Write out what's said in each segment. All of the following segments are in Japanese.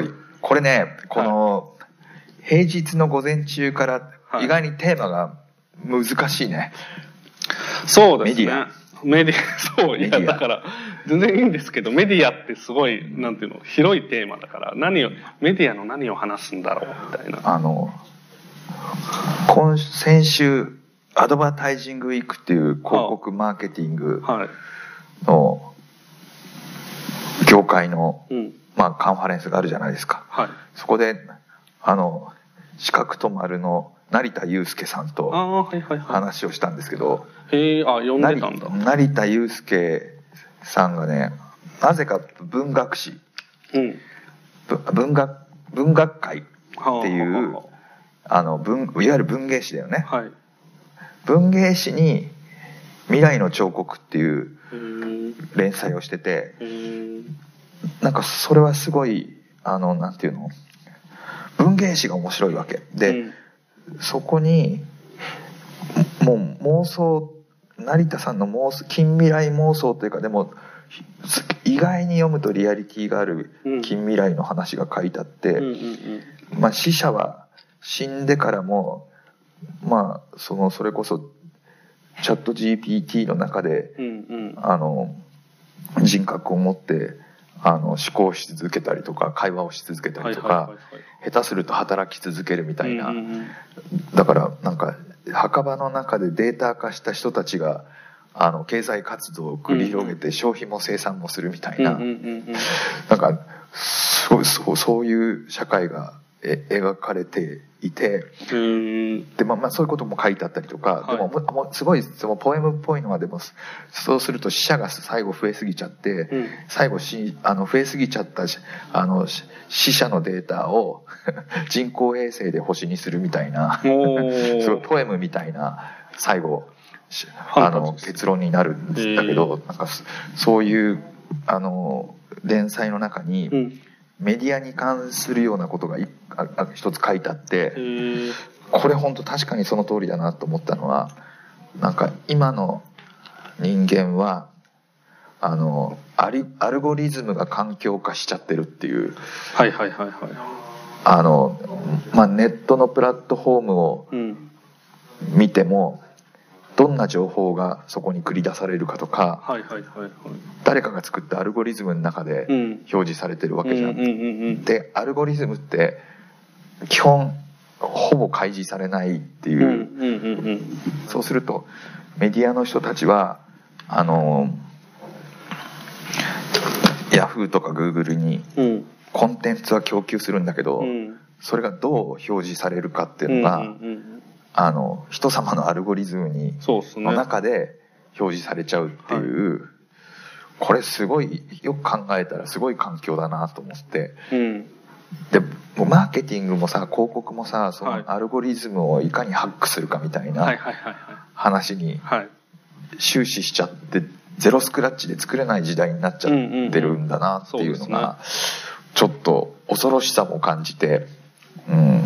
今日これねこの平日の午前中から意外にテーマが難しいね、そうですね。メディア。メディアそういやだから全然いいんですけどメディアってすごいなんていうの広いテーマだから何をメディアの何を話すんだろうみたいな。あの今先週アドバタイジングウィークっていう広告マーケティングはい。の業界の、うんまあ、カンファレンスがあるじゃないですか。はい。そこであの四角と丸の成田悠介さんあと話をしたんですけどいへえあ呼んで成たんだ。成田悠介さんがねなぜか文学誌うん。ぶ文学文学界はあっていうはあの文いわゆる文芸誌だよね。あはい。文芸誌に「未来の彫刻」っていう連載をしててなんかそれはすごいあのなんていうの？文芸誌が面白いわけ。で、うん。そこにもう妄想成田さんの妄想近未来妄想というかでも意外に読むとリアリティがあるうん。近未来の話が書いてあって、まあ、死者は死んでからもまあそのそれこそチャット GPT の中でうんうん。あの人格を持ってあの思考し続けたりとか会話をし続けたりとか下手すると働き続けるみたいな、うんうんうん。だからなんか墓場の中でデータ化した人たちがあの経済活動を繰り広げて消費も生産もするみたいな、なんかそうそうそういう社会がえ描かれていて。うんで、まあ、まあそういうことも書いてあったりとか、はい。でももすごいそのポエムっぽいのはでもそうすると死者が最後増えすぎちゃって、うん。最後しあの増えすぎちゃったしあのし死者のデータを 人工衛星で星にするみたいな。すごいポエムみたいな最後あの結論になるんだけど、なんかそそういうあの連載の中に、うんメディアに関するようなことが一つ書いてあってこれ本当確かにその通りだなと思ったのはなんか今の人間はあのアリアルゴリズムが環境化しちゃってるっていうはいはいはいはい。あの、まあ、ネットのプラットフォームをうん。見てもどんな情報がそこに繰り出されるかとかはいはいはいはい。誰かが作ったアルゴリズムの中でうん。表示されてるわけじゃん。うんうんうんうんでアルゴリズムって基本ほぼ開示されないっていう、うんうんうんうん。そうするとメディアの人たちはあのヤフーとかグーグルにうん。コンテンツは供給するんだけど、うん。それがどう表示されるかっていうのが、うんうんうんあの人様のアルゴリズムにの中で表示されちゃうっていう、これすごいよく考えたらすごい環境だなと思って。うん。でマーケティングもさ広告もさそはい。のアルゴリズムをいかにハックするかみたいはいなはいはいはい。話にはい。終始しちゃってゼロスクラッチで作れない時代になっちゃってるんだなっていうのがちょっと恐ろしさも感じてうん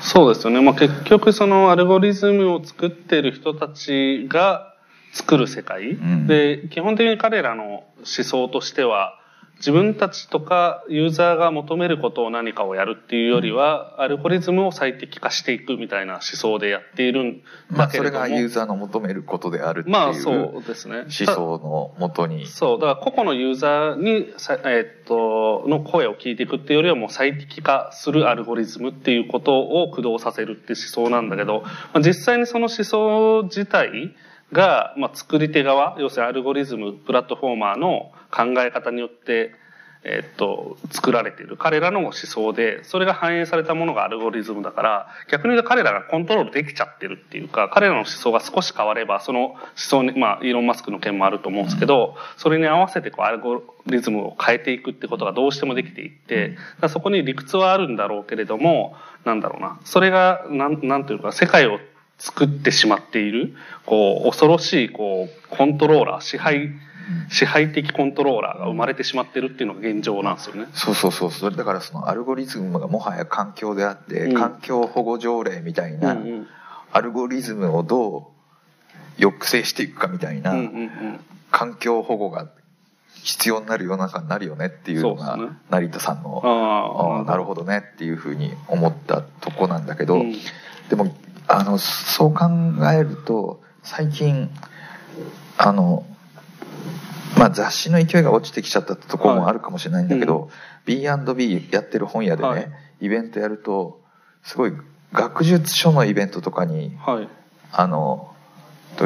そうですよね、まあ、結局そのアルゴリズムを作ってる人たちが作る世界、ん。で基本的に彼らの思想としては自分たちとかユーザーが求めることを何かをやるっていうよりは、アルゴリズムを最適化していくみたいな思想でやっているんまあそれだけれども、がユーザーの求めることであるっていうまあそうですね。思想のもとに。そう、だから個々のユーザーにさ、えーっと、の声を聞いていくっていうよりはもう最適化するアルゴリズムっていうことを駆動させるって思想なんだけど、まあ、実際にその思想自体が、まあ、作り手側、要するにアルゴリズム、プラットフォーマーの考え方によって、えっと、作られている。彼らの思想で、それが反映されたものがアルゴリズムだから、逆に言うと彼らがコントロールできちゃってるっていうか、彼らの思想が少し変われば、その思想に、まあ、イーロン・マスクの件もあると思うんですけど、それに合わせてこうアルゴリズムを変えていくってことがどうしてもできていって、そこに理屈はあるんだろうけれども、なんだろうな、それが、なん、なんていうか、世界を作ってしまっている、こう、恐ろしい、こう、コントローラー、支配、支配的コントローラーが生まれてしまってるっていうのが現状なんですよね。そうそうそうそれだからそのアルゴリズムがもはや環境であって、うん環境保護条例みたいうんな、うん。アルゴリズムをどう抑制していくかみたいな、うんうんうん。環境保護が必要になる世の中になるよねっていうのが成田さんのあああなるほどねっていうふうに思ったとこなんだけど、うんでもあのそう考えると最近あの、まあ、雑誌の勢いが落ちてきちゃったところもあるかもしれないんだけど、B&B やってる本屋でね、はい。イベントやるとすごい学術書のイベントとかにはい。あの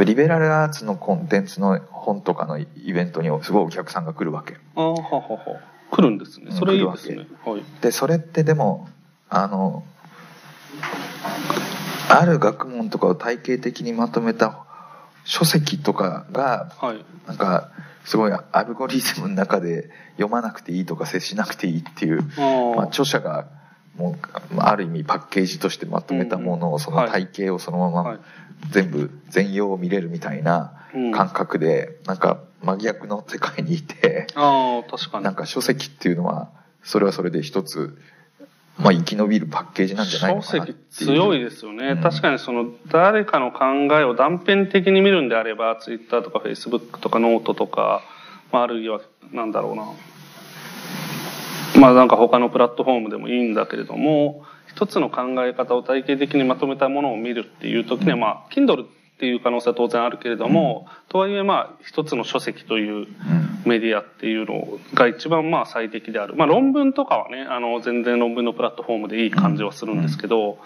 リベラルアーツのコンテンツの本とかのイベントにすごいお客さんが来るわけ。ああははは来るんですね。うんそれいいですね。はい。でそれってでもあのある学問とかを体系的にまとめた書籍とかがはい。なんかすごいアルゴリズムの中で読まなくていいとか接しなくていいっていう、あまあ、著者がもうまあある意味パッケージとしてまとめたものをその体系をそのまはい。ま全部全容を見れるみたいなうん。感覚でなんか真逆の世界にいて。ああ確かに。なんか書籍っていうのはそれはそれで一つ、まあ、生き延びるパッケージなんじゃないのかな強いですよね、うん。確かにその誰かの考えを断片的に見るんであればツイッターとかフェイスブックとかノートとか、まあ、あるいはなんだろうな。まあなんか他のプラットフォームでもいいんだけれども一つの考え方を体系的にまとめたものを見るっていう時にはまあ Kindle っていう可能性は当然あるけれども、とはいえまあ一つの書籍といううん。メディアっていうのが一番まあ最適である。まあ論文とかはね、あの全然論文のプラットフォームでいい感じはするんですけど、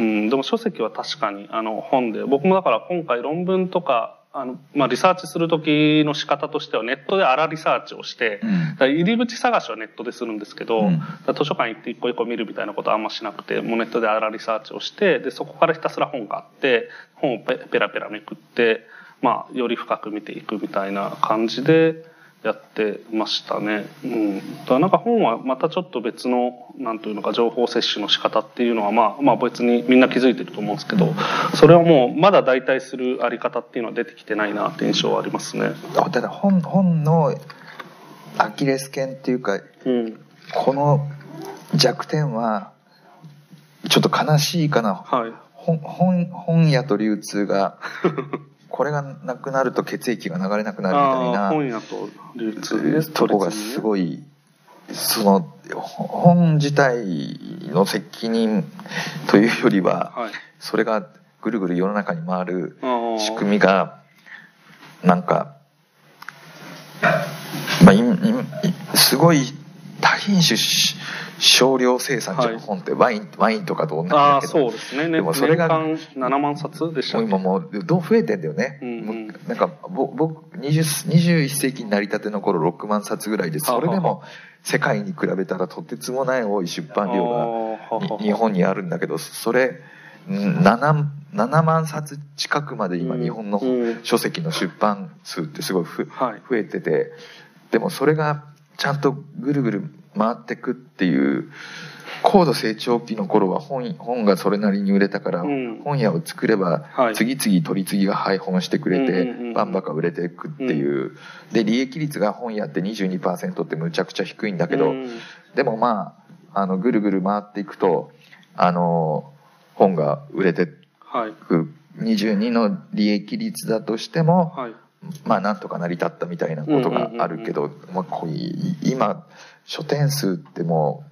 うん、でも書籍は確かにあの本で、僕もだから今回論文とか、あの、まあリサーチする時の仕方としてはネットで荒リサーチをして、うん。入り口探しはネットでするんですけど、うん。図書館行って一個一個見るみたいなことはあんましなくて、もうネットで荒リサーチをして、で、そこからひたすら本があって、本をペペラペラめくって、まあ、より深く見ていくみたいな感じでやってましたね。うん。だからなんか本はまたちょっと別の、なんというのか、情報摂取の仕方っていうのは、まあ、まあ別にみんな気づいてると思うんですけど、それはもうまだ代替するあり方っていうのは出てきてないなって印象はありますね。あただ本本のアキレス腱っていうかうん。この弱点はちょっと悲しいかなはい。本本本屋と流通が これがなくなると血液が流れなくなるみたいな流通。とこがすごいその本自体の責任というよりははい。それがぐるぐる世の中に回る仕組みがなんか、まあ、すごい多品種し少量生産じゃん、はい。本って。ワインワインとかと同じだけど。そうですね。ねでもそれが年間7万冊でしたもう今もうどんどん増えてんだよね、うんうん。なんかぼ僕20 21世紀になりたての頃6万冊ぐらいでそれではも世界に比べたらとてつもない多い出版量が日本にあるんだけどそれうん 7, 7万冊近くまで今うん。日本のうん。書籍の出版数ってすごいふはい。増えてて。でもそれがちゃんとぐるぐる回ってくっていう高度成長期の頃は本本がそれなりに売れたから、うん。本屋を作ればはい。次々取り次ぎが配本してくれて、うんうんうんバンバカ売れていくっていう、で利益率が本屋って22%ってむちゃくちゃ低いんだけど、うん。でもまああのぐるぐる回っていくとあの本が売れてはい。く22の利益率だとしても、はい。まあなんとか成り立ったみたいなことがあるけど、まあ、今書店数っても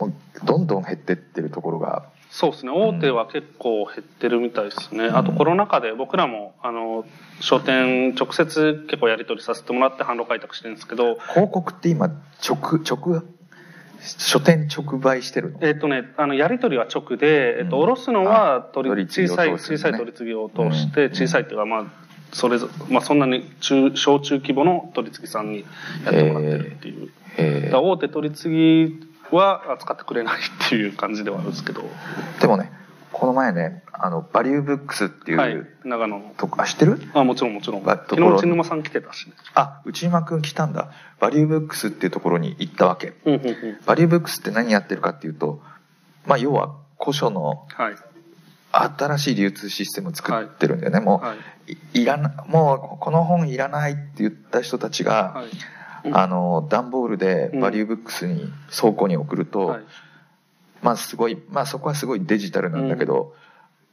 うもうどんどん減ってってるところが。そうですね。大手は結構減ってるみたいですね。ん。あとコロナ禍で僕らも、あの、書店直接結構やり取りさせてもらって販路開拓してるんですけど、広告って今直直書店直売してるの？えっ、とね、あの、やり取りは直で、えっと、うん。下ろすのはあ取り、取り次ぎ小さい、ね小さい取り次ぎを通して、うん。小さいっていうか、まあ、それぞまあ、そんなに中、小中規模の取り次ぎさんにやってもらってるっていう。えだから大手取り次ぎは扱ってくれないっていう感じではあるんですけど、ーでもねこの前ねあのバリューブックスっていう、はい、長野の。あ知ってる？あ、もちろんもちろん。ば昨日内沼さん来てたしね。あ内島君来たんだバリューブックスっていうところに行ったわけうんうんうん。バリューブックスって何やってるかっていうとまあ要は古書のはい。新しい流通システムを作ってるんだよね、もう、はい。いいらなもうこの本いらないって言った人たちが、はい。あの段ボールでバリューブックスに倉庫に送ると、はい。まあすごいまあそこはすごいデジタルなんだけど、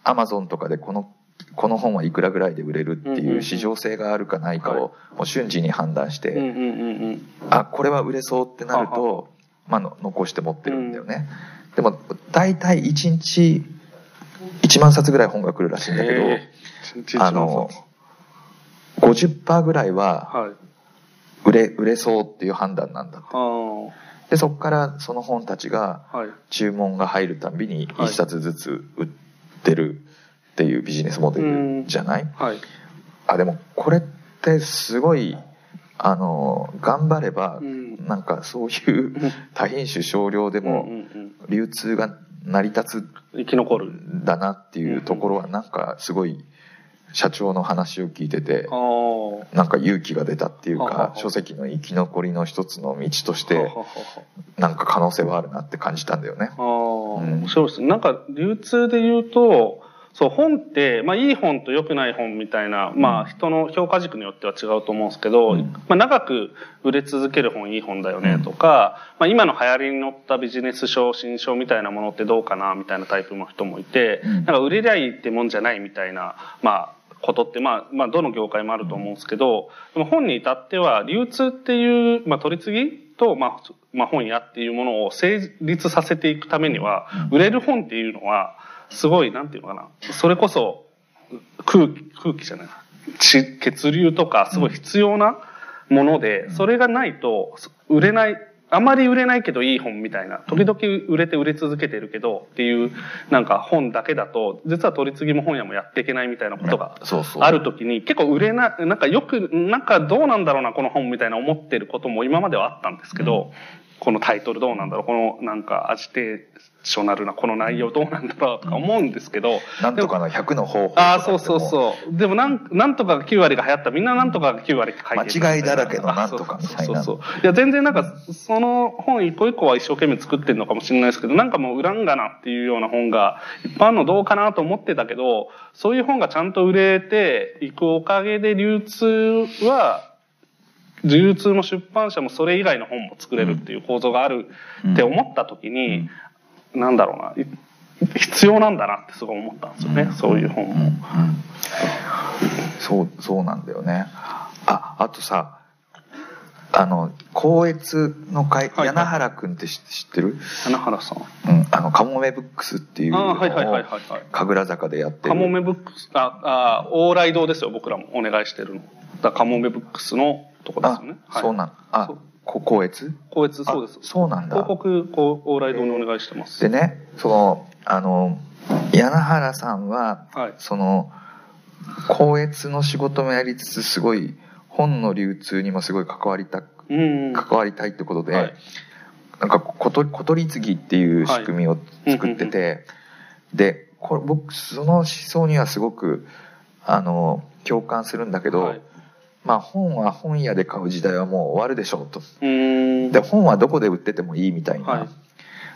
アマゾンとかでこのこの本はいくらぐらいで売れるっていう市場性があるかないかをもう瞬時に判断して、あこれは売れそうってなると、まあ、の残して持ってるんだよね、でも大体1日1万冊ぐらい本が来るらしいんだけど、へえ一日一万あの冊50%ぐらいははい。売れ売れそうっていう判断なんだって。あでそこからその本たちが注文が入るたんびにはい。1冊ずつ売ってるっていうビジネスモデルじゃない？はい。あでもこれってすごいあの頑張ればうん。なんかそういう 多品種少量でもん。流通が成り立つうん生き残る。んだなっていうところはなんかすごい社長の話を聞いててなんか勇気が出たっていうか書籍の生き残りの一つの道としてなんか可能性はあるなって感じたんだよね。面白いです。ね。なんか流通で言うと、そう、本って、まあいい本と良くない本みたいな、まあ人の評価軸によっては違うと思うんですけど、うん。まあ長く売れ続ける本いい本だよねとか、まあ今の流行りに乗ったビジネス書、新書みたいなものってどうかなみたいなタイプの人もいて、うん。なんか売れりゃいいってもんじゃないみたいな、まあことって、まあ、まあどの業界もあると思うんですけど、でも本に至っては流通っていう、まあ取り次ぎと、まあ、まあ本屋っていうものを成立させていくためには、売れる本っていうのは、すごい、なんていうのかな。それこそ、空気、空気じゃない。血血流とか、すごい必要なもので、それがないと、売れない、あまり売れないけどいい本みたいな、時々売れて売れ続けてるけどっていう、なんか本だけだと、実は取り次ぎも本屋もやっていけないみたいなことがある時に、結構売れな、なんかよく、なんかどうなんだろうな、この本みたいな思ってることも今まではあったんですけど、このタイトルどうなんだろう、このなんかアジテーショナルなこの内容どうなんだろうとか思うんですけど、なんとかの100の方法ああ、そうそうそう。でもなん、なんとかが9割が流行った。みんななんとかが9割って書いてる。間違いだらけのなんとかみたいなあそうそう。いや、全然なんか、その本一個一個は一生懸命作ってるのかもしれないですけど、なんかもう売らんがなっていうような本がいっぱいあるのどうかなと思ってたけど、そういう本がちゃんと売れていくおかげで流通は、流通も出版社もそれ以外の本も作れるっていう構造があるって思った時に、なんだろうな、い必要なんだなってすごい思ったんですよね、そういう本も。うん。うん。そうそうなんだよね。ああとさあの光悦の会、はいはい。柳原君って知知ってる、花原さん。うん、あのカモメブックスっていうのを。神楽坂でやってる。カモメブックス、あ、あ、往来堂ですよ、僕らも。お願いしてるの。だからカモメブックスのとこですよね。あそうなんあこ光悦光悦、そうですあ。そうなんだ広告、こう、往来堂にお願いしてます。でねそのあの柳原さんははい。その光悦の仕事もやりつつすごい本の流通にもすごい関わりたうん。関わりたいってことで、はいなんか小鳥小鳥継ぎっていう仕組みを作ってて、でこれ僕その思想にはすごくあの共感するんだけど、はい。まあ本は本屋で買う時代はもう終わるでしょうと。で本はどこで売っててもいいみたいな、はい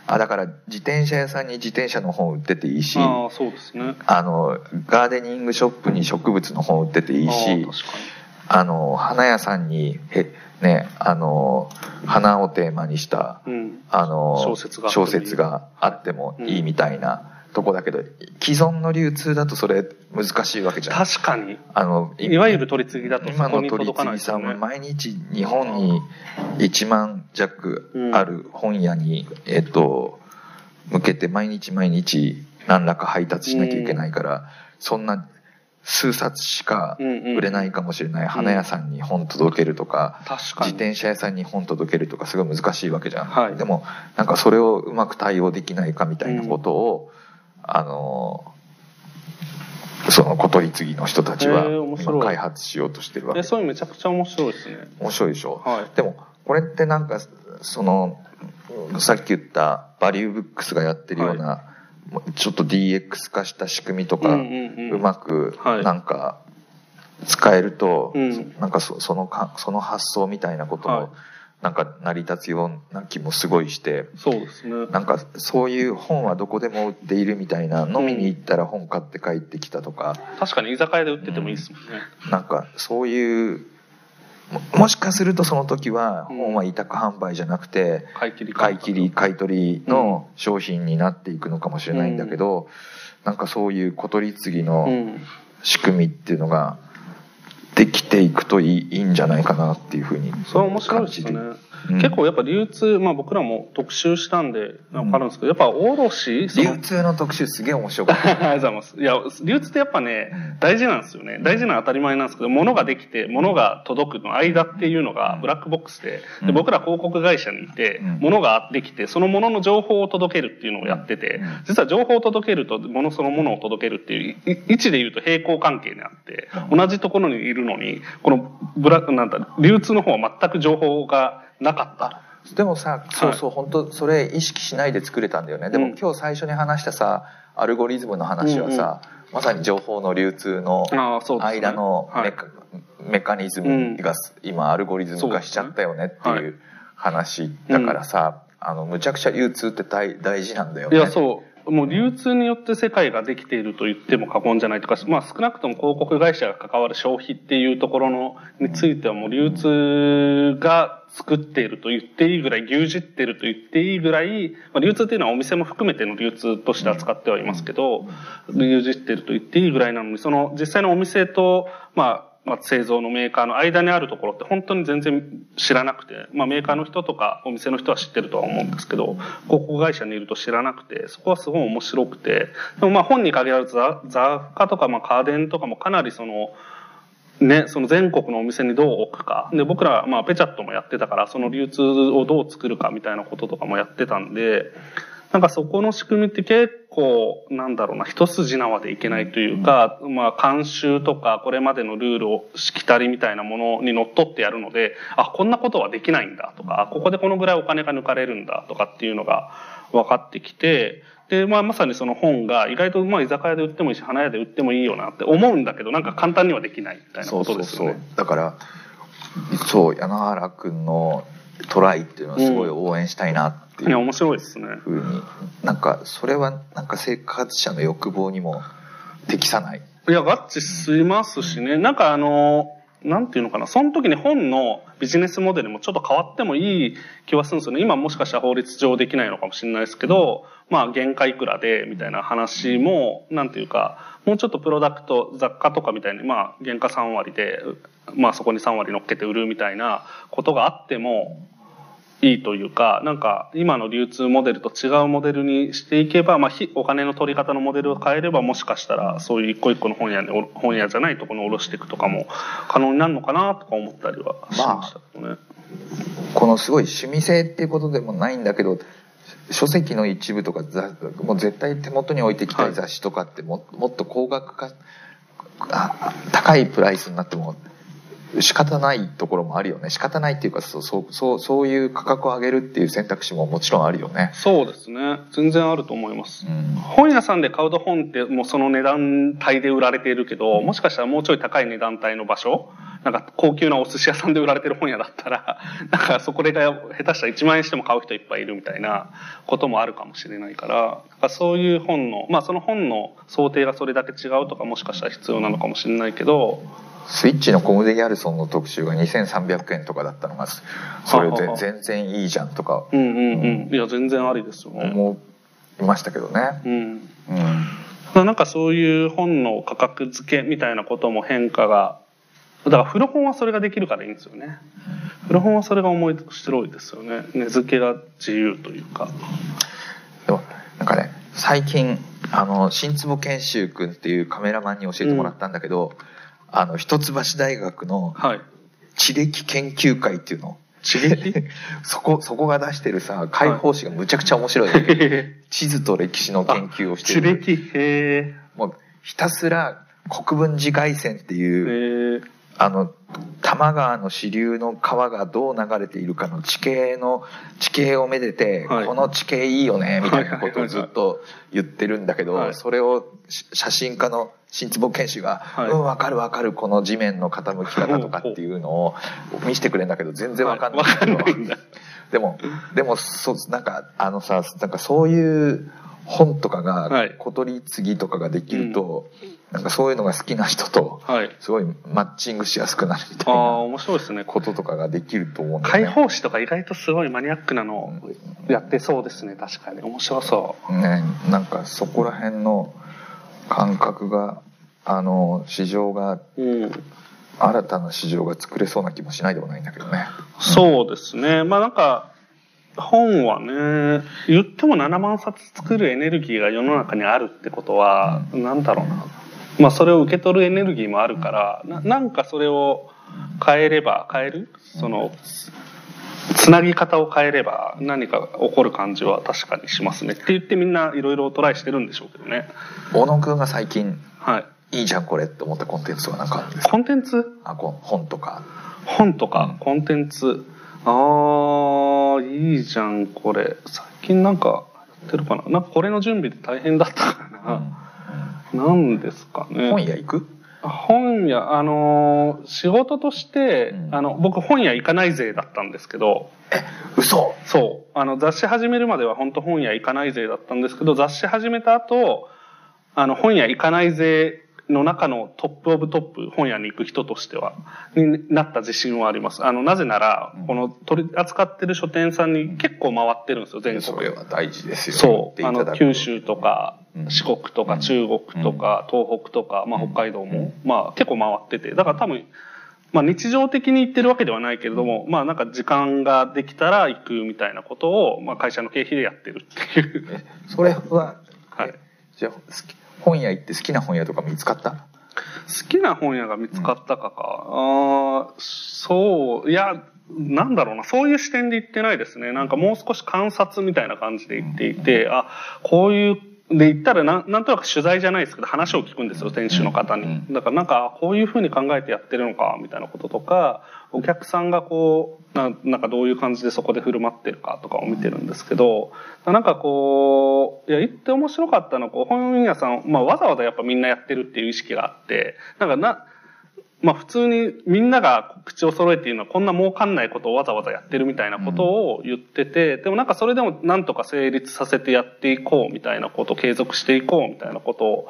あだから自転車屋さんに自転車の本売ってていいしああ、そうですね。あのガーデニングショップに植物の本売ってていいし確かあの花屋さんにへねあの花をテーマにしたに。うん。あの小説があってもいい小説があってもいいみたいなとこだけど、既存の流通だとそれ難しいわけじゃん。確かに。あのいわゆる取り次ぎだとそ今のこに届か取り次ぎさないですよね。毎日日本に1万弱ある本屋に、えっと向けて毎日毎日何らか配達しなきゃいけないから、そんな数冊しか売れないかもしれない花屋さんに本届けるとか、確かに。自転車屋さんに本届けるとかすごい難しいわけじゃん、はいでもなんかそれをうまく対応できないかみたいなことを、あのその小鳥継ぎの人たちは今開発しようとしてるわけ。え、そういうめちゃくちゃ面白いですね。面白いでしょ、はい。でもこれってなんかそのさっき言ったバリューブックスがやってるような、ちょっと DX 化した仕組みとか、うんうんうん。うまくはい。なんか使えると、うん。なんかそそのかその発想みたいなことはい。もなんか成り立つような気もすごいしてそうですね。なんかそういう本はどこでも売っているみたいな飲みに行ったら本買って帰ってきたとか。確かに居酒屋で売っててもいいですもんね。なんかそういうももしかするとその時はうん。本は委託販売じゃなくて買い切り買い切り買い取り。の商品になっていくのかもしれないんだけどなんかそういう小取り次ぎの、うん。仕組みっていうのがってきていくといいいいんじゃないかなっていうふうにそれは面白いですね。うん。結構やっぱ流通、まあ僕らも特集したんで、わかるんですけど、やっぱ卸流通の特集すげえ面白かっ ありがとうございます。いや、流通ってやっぱね、大事なんですよね。大事な当たり前なんですけど、物ができて、物が届くの間っていうのがブラックボックスで、で僕ら広告会社にいてうん、物ができて、その物の情報を届けるっていうのをやっててうん、実は情報を届けると、物そのものを届けるっていう、い位置で言うと平行関係にあって、同じところにいるのに、このブラック、なんだ、流通の方は全く情報がなかった。たでもさそうそう、本当それ意識しないで作れたんだよねでも、うん今日最初に話したさアルゴリズムの話はさ、まさに情報の流通の。間のはいメカ,、メカニズムが今アルゴリズム化しちゃったよねっていう話だからさ、あのむちゃくちゃ流通って大大事なんだよね。いや、そう。もう流通によって世界ができていると言っても過言じゃないとか、まあ少なくとも広告会社が関わる消費っていうところの、についてはもう流通が作っていると言っていいぐらい、牛耳っていると言っていいぐらい、まあ流通っていうのはお店も含めての流通として扱ってはいますけど、牛耳っていると言っていいぐらいなのに、その実際のお店と、まあ、まあ、製造のメーカーの間にあるところって本当に全然知らなくて、まあ、メーカーの人とかお店の人は知ってるとは思うんですけど、広告会社にいると知らなくて、そこはすごい面白くて、でもまあ本に限らず雑貨とかまあ家電とかもかなりその、ね、その全国のお店にどう置くか。で、僕ら、まあ、ペチャットもやってたから、その流通をどう作るかみたいなこととかもやってたんで、なんかそこの仕組みって結構、なんだろうな、一筋縄でいけないというか、まあ、慣習とか、これまでのルールを、しきたりみたいなものにのっとってやるので、あ、こんなことはできないんだとか、ここでこのぐらいお金が抜かれるんだとかっていうのが分かってきて、で、まあ、まさにその本が意外と、まあ、居酒屋で売ってもいいし、花屋で売ってもいいよなって思うんだけど、なんか簡単にはできないみたいなそうことそうそうですよね。だからそう柳原君のトライっていうのはすごい応援したいなっていいや、う面白いですね。ふうに、なんかそれはなんか生活者の欲望にも適さない。いや、合致しますしね。なんかあの、なんていうのかな。その時に本のビジネスモデルもちょっと変わってもいい気はするんですよね。今もしかしたら法律上できないのかもしれないですけど、まあ原価いくらで、みたいな話も、なんていうか、もうちょっとプロダクト、雑貨とかみたいに、まあ原価3割で、まあそこに3割乗っけて売るみたいなことがあっても、いいというか、なんか今の流通モデルと違うモデルにしていけば、まあ、お金の取り方のモデルを変えれば、もしかしたらそういう一個一個の本屋に、本屋じゃないところに卸していくとかも可能になるのかなとか思ったりはしましたけどね。このすごい趣味性っていうことでもないんだけど書籍の一部とかもう絶対手元に置いてきたい雑誌とかってももっと高額化あ高いプライスになっても仕方ないところもあるよね仕方ないっていうかそうそうそういう価格を上げるっていう選択肢ももちろんあるよね。そうですね。全然あると思います。うん本屋さんで買うと本ってもうその値段帯で売られているけど、もしかしたらもうちょい高い値段帯の場所、なんか高級なお寿司屋さんで売られてる本屋だったら、なんかそこでが下手したら1万円しても買う人いっぱいいるみたいなこともあるかもしれないから、なんかそういう本の、まあその本の想定がそれだけ違うとかもしかしたら必要なのかもしれないけど、スイッチのコムデ・ギャルソンの特集が2300円とかだったのがそれで全然いいじゃんとかうんうんうん。いや、全然ありですよね。思いましたけどね。うん。うんまあなんかそういう本の価格付けみたいなことも変化が、だから古本はそれができるからいいんですよね。古本はそれが面白いですよね。値付けが自由というか。でもなんかね最近あの新坪健修君っていうカメラマンに教えてもらったんだけど、あの一橋大学のはい。地歴研究会っていうの地歴？そこそこが出してるさ解放誌がむちゃくちゃ面白いんだけど、へ 地図と歴史の研究をし地てる歴、へもうひたすら国分寺外線ってえ。いう。あの多摩川の支流の川がどう流れているかの地形の地形をめでて、はい。この地形いいよねみたいなことをずっと言ってるんだけど、はい。それをし写真家の新坪健志が「はい。うん分かる分かるこの地面の傾き方とかっていうのを見せてくれるんだけど全然分かんない,、はい。わかんないんだ。でもでもそうなんかあのさなんかそういう本とかがはい。小取り次ぎとかができると、なんかそういうのが好きな人とはい。すごいマッチングしやすくなるみたああ、いな面白いですね。こととかができると思うね。解放誌とか意外とすごいマニアックなのをやってそうですね。確かに。面白そう。ね、なんかそこら辺の感覚があの市場がうん。新たな市場が作れそうな気もしないでもないんだけどね。そうですね。まあなんか、本はね、言っても7万冊作るエネルギーが世の中にあるってことは、なんだろうな。まあそれを受け取るエネルギーもあるから、ななんかそれを変えれば、変える？その、つなぎ方を変えれば何か起こる感じは確かにしますね。って言ってみんないろいろトライしてるんでしょうけどね。小野くんが最近はい。いいじゃんこれって思ったコンテンツは何かあるんですか？コンテンツ？あこ本とか。本とかうん。コンテンツ、あーいいじゃんこれ。最近なんかやってるかな。なんかこれの準備で大変だったかうんらな、なんですかね。本屋行く？本屋あのー仕事として、うん。あの僕本屋行かない勢だったんですけど。嘘。そう。あの雑誌始めるまでは本当本屋行かない勢だったんですけど雑誌始めた後あの本屋行かない勢の中のトップオブトップ本屋に行く人としてはになった自信はあります。あのなぜならこの取り扱ってる書店さんに結構回ってるんですよ全国。それは大事ですよ。そう。あの九州とかうん。四国とか中国とか東北とか、まあ、北海道も、まあ、結構回ってて。だから多分、まあ、日常的に行ってるわけではないけれども、まあ、なんか時間ができたら行くみたいなことを、まあ、会社の経費でやってるっていう。えそれは、はい。じゃあ好き本屋行って好きな本屋とか見つかった？好きな本屋が見つかったかか。あーそう、いや、なんだろうな、そういう視点で言ってないですね。なんかもう少し観察みたいな感じで言っていて、あ、こういう、で言ったらなんなんとなく取材じゃないですけど話を聞くんですよ店主の方に、うんだからなんかこういうふうに考えてやってるのかみたいなこととかお客さんがこうななんかどういう感じでそこで振る舞ってるかとかを見てるんですけどなんかこういや言って面白かったのはこう本屋さん、まあ、わざわざやっぱみんなやってるっていう意識があってなんかなまあ普通にみんなが口を揃えて言うのはこんな儲かんないことをわざわざやってるみたいなことを言ってて、でもなんかそれでもなんとか成立させてやっていこうみたいなこと、継続していこうみたいなことを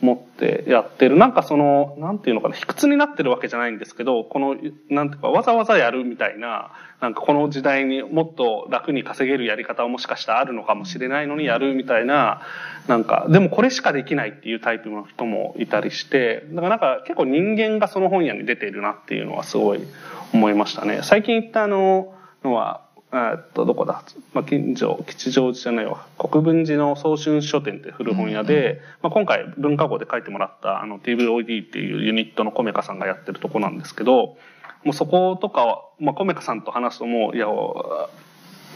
持ってやってる。なんかその、なんていうのかな、卑屈になってるわけじゃないんですけど、この、なんていうかわざわざやるみたいな、なんかこの時代にもっと楽に稼げるやり方はもしかしたらあるのかもしれないのにやるみたいな、なんか、でもこれしかできないっていうタイプの人もいたりして、だからなんか結構人間がその本屋に出ているなっていうのはすごい思いましたね。最近行ったあの、のは、えーっと、どこだ、まあ、近所、吉祥寺じゃないわ。国分寺の早春書店って古本屋で、まあ、今回文化号で書いてもらったあの TVOD っていうユニットのコメカさんがやってるとこなんですけど、もうそことかは、まあ、コメカさんと話すともう、いや、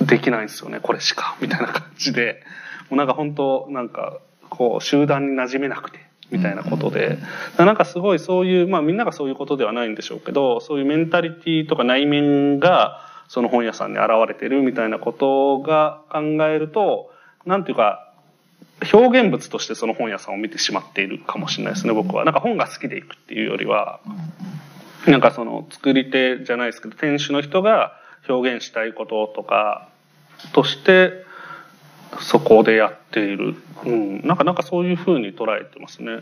できないんですよね、これしか、みたいな感じで、もうなんか本当、なんか、こう、集団に馴染めなくて、みたいなことで、なんかすごいそういう、まあみんながそういうことではないんでしょうけど、そういうメンタリティとか内面が、その本屋さんに現れてるみたいなことが考えると、なんていうか、表現物としてその本屋さんを見てしまっているかもしれないですね、僕は。なんか本が好きでいくっていうよりは、なんかその作り手じゃないですけど、店主の人が表現したいこととかとして、そこでやっている。うん。なんか、なんかそういうふうに捉えてますね。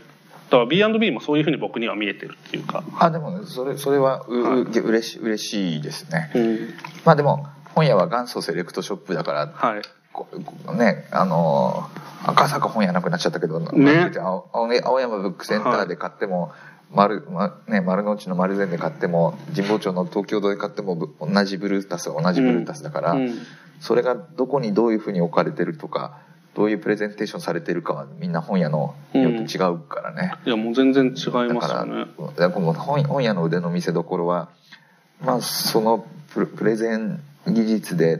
だから B&B もそういうふうに僕には見えてるっていうか。あでもねそれそれはう、はいう嬉し嬉しいですね。うん。まあでも本屋は元祖セレクトショップだからはい。ねあのー赤坂本屋なくなっちゃったけど、ね青青青山ブックセンターで買っても、丸まね、丸の内の丸善で買っても神保町の東京堂で買ってもぶ同じブルータスは同じブルータスだから、うん。それがどこにどういうふうに置かれてるとかどういうプレゼンテーションされてるかはみんな本屋のによって違うからね。いや、もう全然違いだからますよね。だから本本屋の腕の見せ所はまあそのプレゼン技術で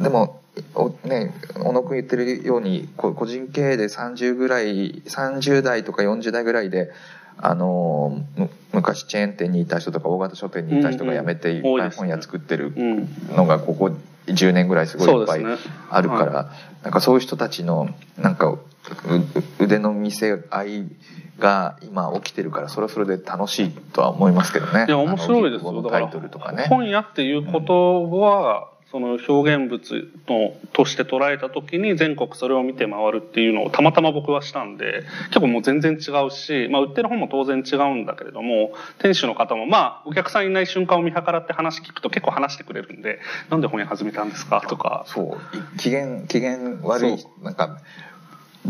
でもおね小野君言ってるようにこ個人経営で30ぐらい30代とか40代ぐらいであのむ昔チェーン店にいた人とか大型書店にいた人が辞めて本屋作ってるうん。のがここ10年ぐらいすごいいっぱい。あるから、なんかそういう人たちのなんか腕の見せ合いが今起きてるからそれはそれで楽しいとは思いますけどね。いや、面白いですよ。タイトルとかね。本屋っていうことは、その表現物のとして捉えた時に全国それを見て回るっていうのをたまたま僕はしたんで結構もう全然違うし、まあ、売ってる本も当然違うんだけれども店主の方もまあお客さんいない瞬間を見計らって話聞くと結構話してくれるんでなんで本屋始めたんですか？とか。そう。い機嫌機嫌悪いそなんか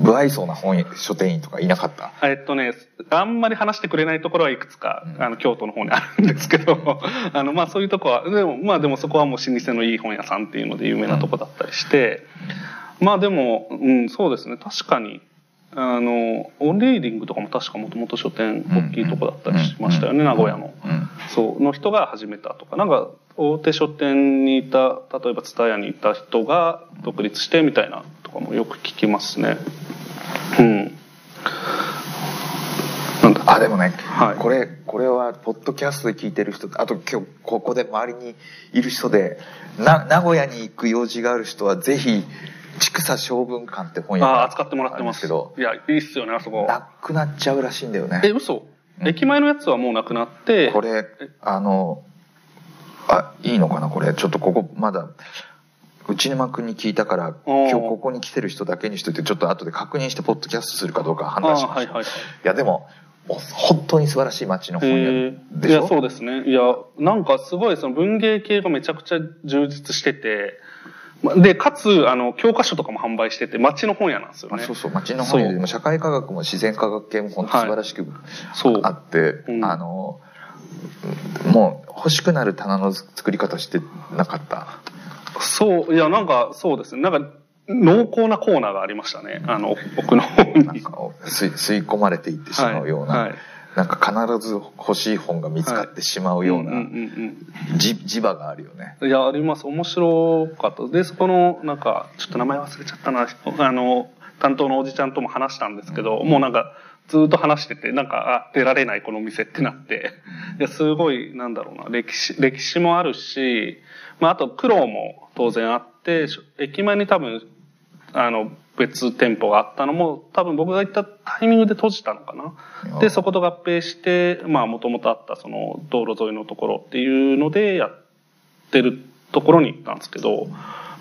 不愛想な本書店員とかいなかった？えっとね、あんまり話してくれないところはいくつか、うん。あの、京都の方にあるんですけど、あの、まあそういうとこは、でも、まあでもそこはもう老舗のいい本屋さんっていうので有名なとこだったりして、まあでも、うん、そうですね、確かに、あの、オンリーディングとかも確かもともと書店大きいとこだったりしましたよね、うん。名古屋の。うん。そう、の人が始めたとか、なんか、大手書店にいた、例えば蔦屋にいた人が独立してみたいなとかもよく聞きますね。うん。あでもね、はい。これこれはポッドキャストで聞いてる人あと今日ここで周りにいる人でな名古屋に行く用事がある人はぜひ千草小文館って本屋がああ、扱ってもらってますけどいや、いいっすよね、あそこ。なくなっちゃうらしいんだよね。え、嘘、うん。駅前のやつはもうなくなって、これあのあいいのかなこれ。ちょっとここまだ内沼君に聞いたから今日ここに来てる人だけにしといてちょっと後で確認してポッドキャストするかどうか判あ断しましょう、あはいはいはい。いやでももう本当に素晴らしい街の本屋でしょ？いや、そうですね。いや、なんかすごいその文芸系がめちゃくちゃ充実してて、まで、かつ、あの、教科書とかも販売してて、街の本屋なんですよね。まあ、そうそう街の本屋でも社会科学も自然科学系も本当素晴らしくあって、うん。あのもう欲しくなる棚の作り方してなかったそう、いや、なんか、そうですね。なんか、濃厚なコーナーがありましたね。あの、奥の方に。なんか吸い吸い込まれていってしまうような、はいはいなんか必ず欲しい本が見つかってしまうような、磁場があるよねうん。いや、あります。面白かった。で、そこの、なんか、ちょっと名前忘れちゃったな。あの、担当のおじちゃんとも話したんですけど、もうなんか、ずっと話してて、なんか、あ、出られないこの店ってなって。いや、すごい、なんだろうな、歴史、歴史もあるし、まあ、あと苦労も当然あって、し駅前に多分、あの、別店舗があったのも、多分僕が行ったタイミングで閉じたのかな。で、そこと合併して、まあ、もともとあったその道路沿いのところっていうのでやってるところに行ったんですけど、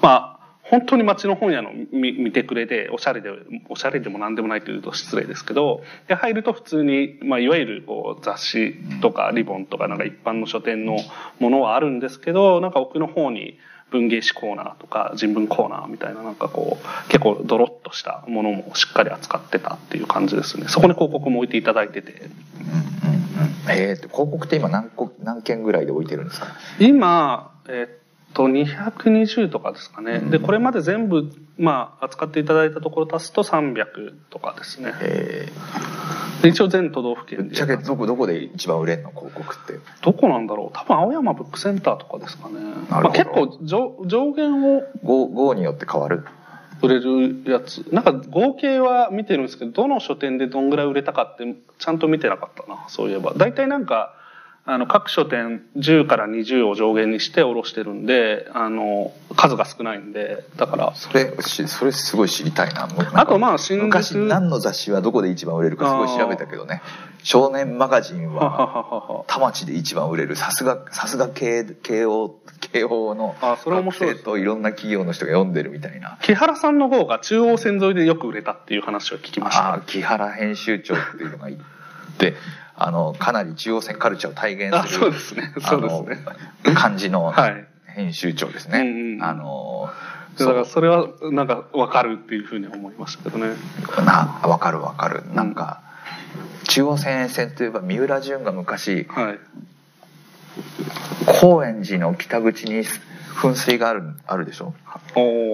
まあ、本当に街の本屋の見見てくれで、おしゃれで、おしゃれでも何でもないというと失礼ですけど、で入ると普通に、まあ、いわゆるこう雑誌とかリボンとかなんか一般の書店のものはあるんですけど、なんか奥の方に文芸誌コーナーとか人文コーナーみたいななんかこう、結構ドロッとしたものもしっかり扱ってたっていう感じですね。そこに広告も置いていただいてて。えー、と広告って今何個何件ぐらいで置いてるんですか？今、えっと、220とかですかね。うんで、これまで全部、まあ、扱っていただいたところ足すと300とかですね。えで一応全都道府ー、県でぶっちゃけどこどこで一番売れんの広告ってどこなんだろう多分青山ブックセンターとかですかね。まあ、なる結ほど構上上限を号号によって変わる？売れるやつ。なんか合計は見てるんですけど、どの書店でどんぐらい売れたかってちゃんと見てなかったな、そういえば。大体なんか、あの、各書店10から20を上限にして卸してるんで、あの、数が少ないんで、だから、それしそれすごい知りたいな。あとまあ新宿。昔何の雑誌はどこで一番売れるかすごい調べたけどね。少年マガジンは。田町で一番売れる。さすがさすが慶慶応慶応のあそれ面学生といろんな企業の人が読んでるみたいな。木原さんの方が中央線沿いでよく売れたっていう話を聞きました。ああ木原編集長っていうのがいてあのかなり中央線カルチャーを体現あ、するそうですね。そうですね。あの感じの はい。編集長ですね、うんうんあのだからそそれはなんかわかるっていうふうに思いましたけどね。うなわかるわかるなんか、中央線沿線といえば三浦淳が昔はい。高円寺の北口に噴水があるあるでしょ？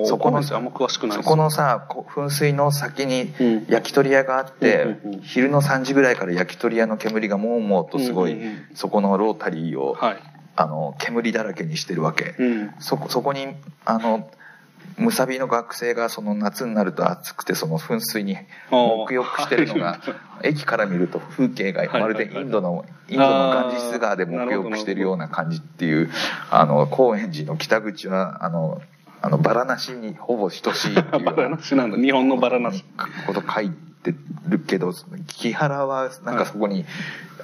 そこのそこのさこ噴水の先にうん。焼き鳥屋があって、うん昼の3時ぐらいから焼き鳥屋の煙がもうもうとすごい、うんうんうん。そこのロータリーを、はい。あの煙だらけにしてるわけ、うん。そこそこにあのむさびの学生がその夏になると暑くてその噴水に沐浴してるのが 駅から見ると風景がまるでインドのインドのガンジス川で沐浴してるような感じっていうあの高円寺の北口はあのあのバラなしにほぼ等しいっていうよ バラなしなんだ。日本のバラなし。こと書いてるけど木原はなんかそこに、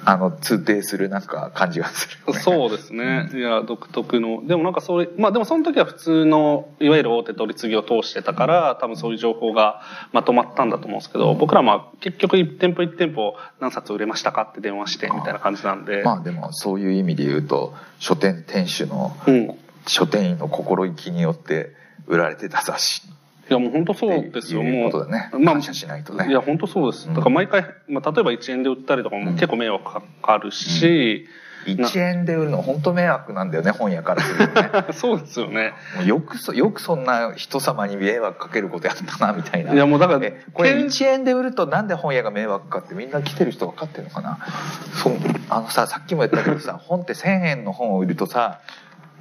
あの通底するなんか感じがするよねそうですね。いや、独特の。でもなんかそれ、まあでもその時は普通の、いわゆる大手取り次ぎを通してたから、多分そういう情報がまとまったんだと思うんですけど、僕らまあ結局1店舗1店舗何冊売れましたかって電話してみたいな感じなんで。まあでもそういう意味で言うと書店店主のうん。書店員の心意気によって売られてた雑誌いやもう本当そうですよ。もうことだね。まあ感謝しないとね。いや本当そうです。うんだから毎回、まあ、例えば1円で売ったりとかも結構迷惑かかるし、1円で売るの本当迷惑なんだよね、本屋からするとね。そうですよね。よくそ、よくそんな人様に迷惑かけることやったな、みたいな。いやもうだからえこれけん1円で売るとなんで本屋が迷惑かってみんな来てる人分かってるのかな？そうあのささっきも言ったけどさ本って1000円の本を売るとさ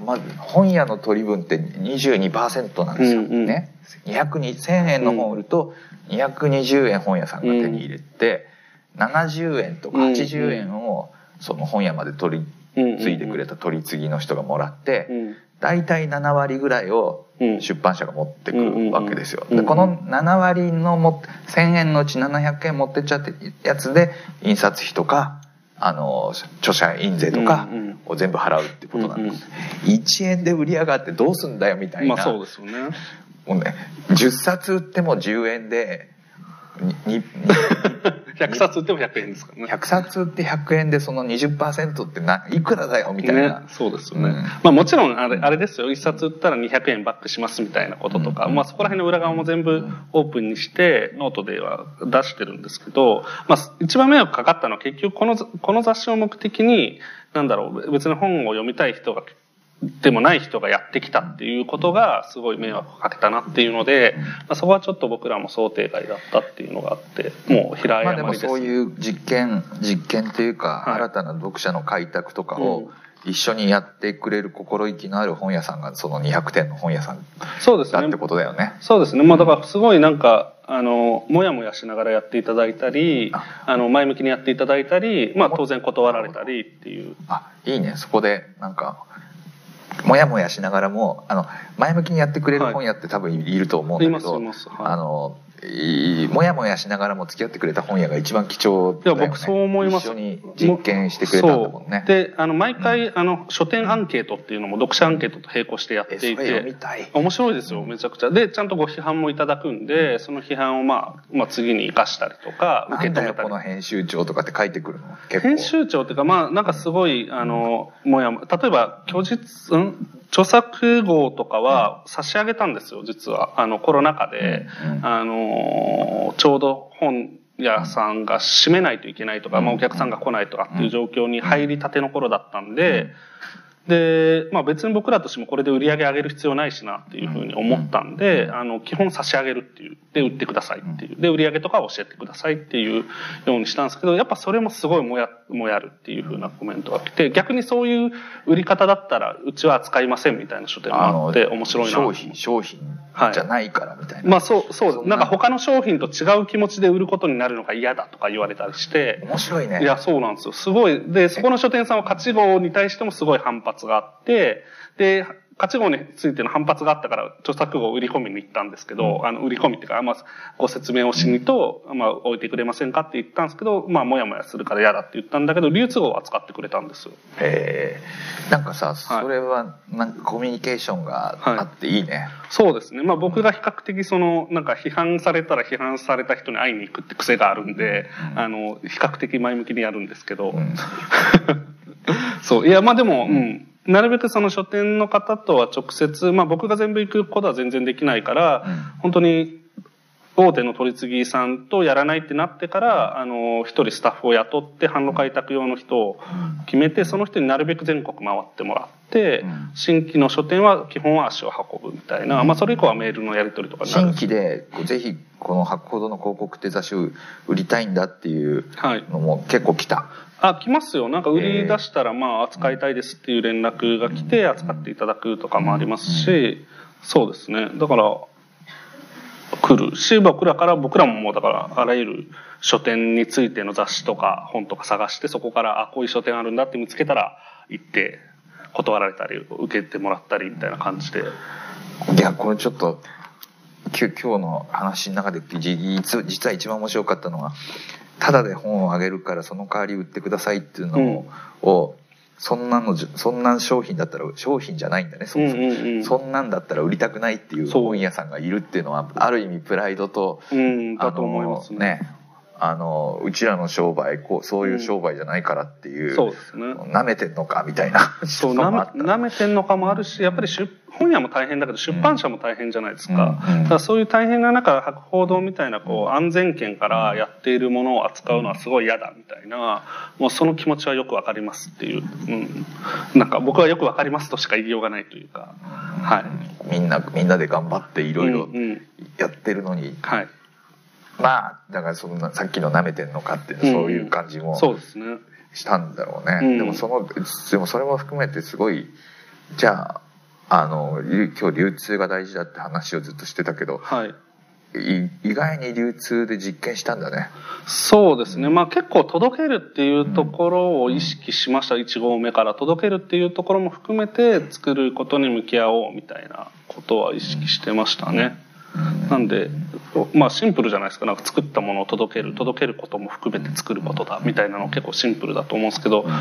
まず本屋の取り分って22%なんですよ、うんうん。ね。202 1000円の本を売ると220円本屋さんが手に入れて、70円とか80円をその本屋まで取り継いでくれた取り次ぎの人がもらって、うん大体7割ぐらいをうん。出版社が持ってくわけですよ。うんうんうんでこの7割のも1000円のうち700円持ってっちゃってやつで印刷費とかあの著者印税とかうんうんを全部払うってことなんです。1円で売り上がってどうすんだよみたいな。まあそうですよね。もうね10冊売っても10円でにに 100冊売っても100円ですからね。100冊売って100円でその20%ってないくらだよみたいな。ね、そうですよね。うんまあもちろんあれあれですよ、1冊売ったら200円バックしますみたいなこととか、うんまあそこら辺の裏側も全部オープンにして、ノートでは出してるんですけど、まあ一番迷惑かかったのは結局このこの雑誌を目的に、なんだろう、別に本を読みたい人が、でもない人がやってきたっていうことがすごい迷惑をかけたなっていうので、まあ、そこはちょっと僕らも想定外だったっていうのがあって、もう平謝まあでも。そういう実験実験というか、はい新たな読者の開拓とかうんを一緒にやってくれる心意気のある本屋さんがその200点の本屋さんそうですねだって。ことだよね。そうですね。まあだからすごいなんか、あの、もやもやしながらやっていただいたり、あの、前向きにやっていただいたり、まあ当然断られたりっていう。あいいねそこでなんかもやもやしながらもあの前向きにやってくれるはい。本屋って多分いると思うんだけど、はい。あのいもやもやしながらも付き合ってくれた本屋が一番貴重だよ、ね、いや僕そう思います。一緒に実験してくれたんだもんね。で、あの、毎回、あの、書店アンケートっていうのも読者アンケートと並行してやっていて、面白いですよ、めちゃくちゃ。で、ちゃんとご批判もいただくんで、その批判をまあ、まあ次に生かしたりとか、受け止めたり。この編集長とかって書いてくるの？編集長っていうか、まあ、なんかすごい、あの、もやも、例えば、虚実、ん？著作号とかは差し上げたんですよ、実は。あの、コロナ禍で、あの、ちょうど本屋さんが閉めないといけないとか、まあ、お客さんが来ないとかっていう状況に入りたての頃だったんで、で、まあ別に僕らとしてもこれで売り上げ上げる必要ないしなっていうふうに思ったんで、あの、基本差し上げるっていう。で、売ってくださいっていう。で、売り上げとか教えてくださいっていうようにしたんですけど、やっぱそれもすごいもや、もやるっていうふうなコメントが来て、逆にそういう売り方だったら、うちは扱いませんみたいな書店もあって、面白いな。商品商品じゃないからみたいな、まあそう、そう、な。なんか他の商品と違う気持ちで売ることになるのが嫌だとか言われたりして、面白いね。いや、そうなんですよ。すごい。で、そこの書店さんは勝ち号に対してもすごい反発があって、で、勝ち号についての反発があったから、著作号を売り込みに行ったんですけど、あの、売り込みっていうか、まあ、ご説明をしにと、まあ、置いてくれませんかって言ったんですけど、まあ、もやもやするから嫌だって言ったんだけど、流通号は扱ってくれたんですよ。えーなんかさそれはなんかコミュニケーションがあっていいね、そうですね。まあ僕が比較的その、なんか批判されたら批判された人に会いに行くって癖があるんで、うんあの、比較的前向きにやるんですけど、うん そう。いや、まあでも、うん。なるべくその書店の方とは直接、まあ僕が全部行くことは全然できないから、うん。本当に大手の取り次ぎさんとやらないってなってから、あの、一人スタッフを雇って、販路開拓用の人を決めて、その人になるべく全国回ってもらって、うん。新規の書店は基本は足を運ぶみたいな、まあそれ以降はメールのやり取りとかになる。新規でぜひこの「博ほどの広告」って雑誌を売りたいんだっていうはい。のも結構来たあ、来ますよ。なんか売り出したら、まあ、扱いたいですっていう連絡が来て、扱っていただくとかもありますし、そうですね。だから、来るし、僕らから、僕らももうだから、あらゆる書店についての雑誌とか本とか探して、そこから、あ、こういう書店あるんだって見つけたら、行って、断られたり、受けてもらったり、みたいな感じで。いやこれちょっと今日の話の中でじ実実は一番面白かったのはただで本をあげるからその代わり売ってくださいっていうのを,、をそんなのじそんな商品だったら商品じゃないんだねそもそも。うんうんうん。そんなんだったら売りたくないっていう本屋さんがいるっていうのはある意味プライドとうん、だと思いますあのねあのうちらの商売こうそういう商売じゃないからっていう、そうですね。舐めてんのかみたいなそう、のなめ舐めてんのかもあるし、やっぱり出本屋も大変だけど、出版社も大変じゃないですか。うんうんだからそういう大変な中、博報堂みたいな、こう、安全圏からやっているものを扱うのはすごい嫌だ、みたいな、もうその気持ちはよくわかりますっていう、うん。なんか僕はよくわかりますとしか言いようがないというか、はい。みんなみんなで頑張っていろいろうんうんやってるのに、はい。まあだからそんなさっきの舐めてんのかっていう、うんそういう感じもそうですね。したんだろうね、うんでもそのでもそれも含めてすごいじゃああの流今日流通が大事だって話をずっとしてたけどはい。い意外に流通で実験したんだねそうですね。まあ結構届けるっていうところを意識しました。1号目から。届けるっていうところも含めて作ることに向き合おうみたいなことは意識してましたね。なんで、まあシンプルじゃないですか。なんか作ったものを届ける。届けることも含めて作ることだみたいなの結構シンプルだと思うんですけど、や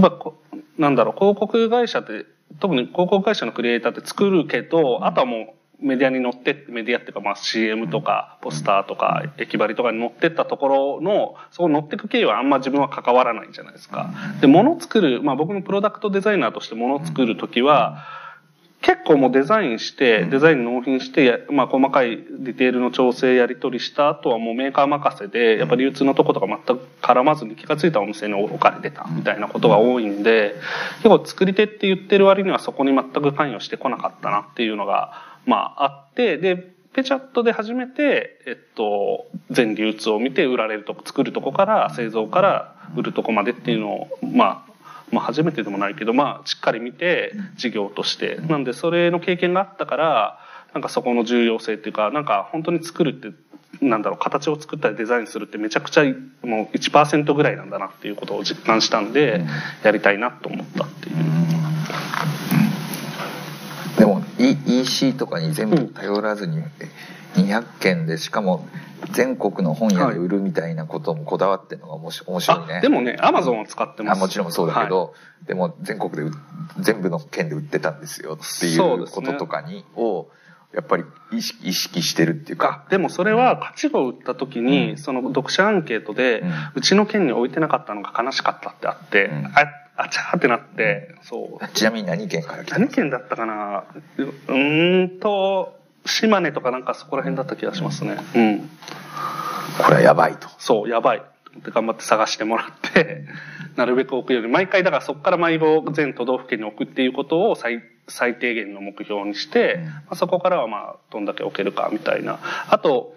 っぱこうなんだろう、広告会社って、特に広告会社のクリエイターって作るけど、あとはもうメディアに乗って、メディアっていうかまあ CM とかポスターとか駅張りとかに乗ってったところの、そこ乗ってく経緯はあんま自分は関わらないんじゃないですか。で、物作る、まあ僕もプロダクトデザイナーとして物作るときは、結構もうデザインして、デザイン納品して、やまあ細かいディテールの調整やり取りした後はもうメーカー任せで、やっぱり流通のとことか全く絡まずに気がついたお店にお金出たみたいなことが多いんで、結構作り手って言ってる割にはそこに全く関与してこなかったなっていうのが、まああって、で、ペチャットで初めて、えっと、全流通を見て売られるとこ、作るとこから製造から売るとこまでっていうのを、まあ、まあ初めてでもないけど、まあしっかり見て事業として。なんでそれの経験があったから、なんかそこの重要性っていうか、なんか本当に作るって、なんだろう、形を作ったりデザインするってめちゃくちゃもう1%ぐらいなんだなっていうことを実感したんで、やりたいなと思ったっていう。でも E- EC とかに全部頼らずに200件でしかも全国の本屋で売るみたいなこともこだわってるのが面白いね。あ、でもね、アマゾンを使ってます。あもちろんそうだけはい。ど、でも全国で売全部の県で売ってたんですよっていうこととかにをやっぱり意識意識してるっていうか。あでもそれは価値を売った時に、うん。その読者アンケートで、ううんちの県に置いてなかったのが悲しかったってあって、うん。ああちゃーってなって、そう。ちなみに何県から来た何県だったかな？うーんと、島根とかなんかそこら辺だった気がしますね。うん。これはやばいとそう、やばい。って頑張って探してもらって、なるべく置くように、毎回だからそこから毎号全都道府県に置くっていうことを最最低限の目標にして、うんまあ、そこからはまあ、どんだけ置けるかみたいな。あと、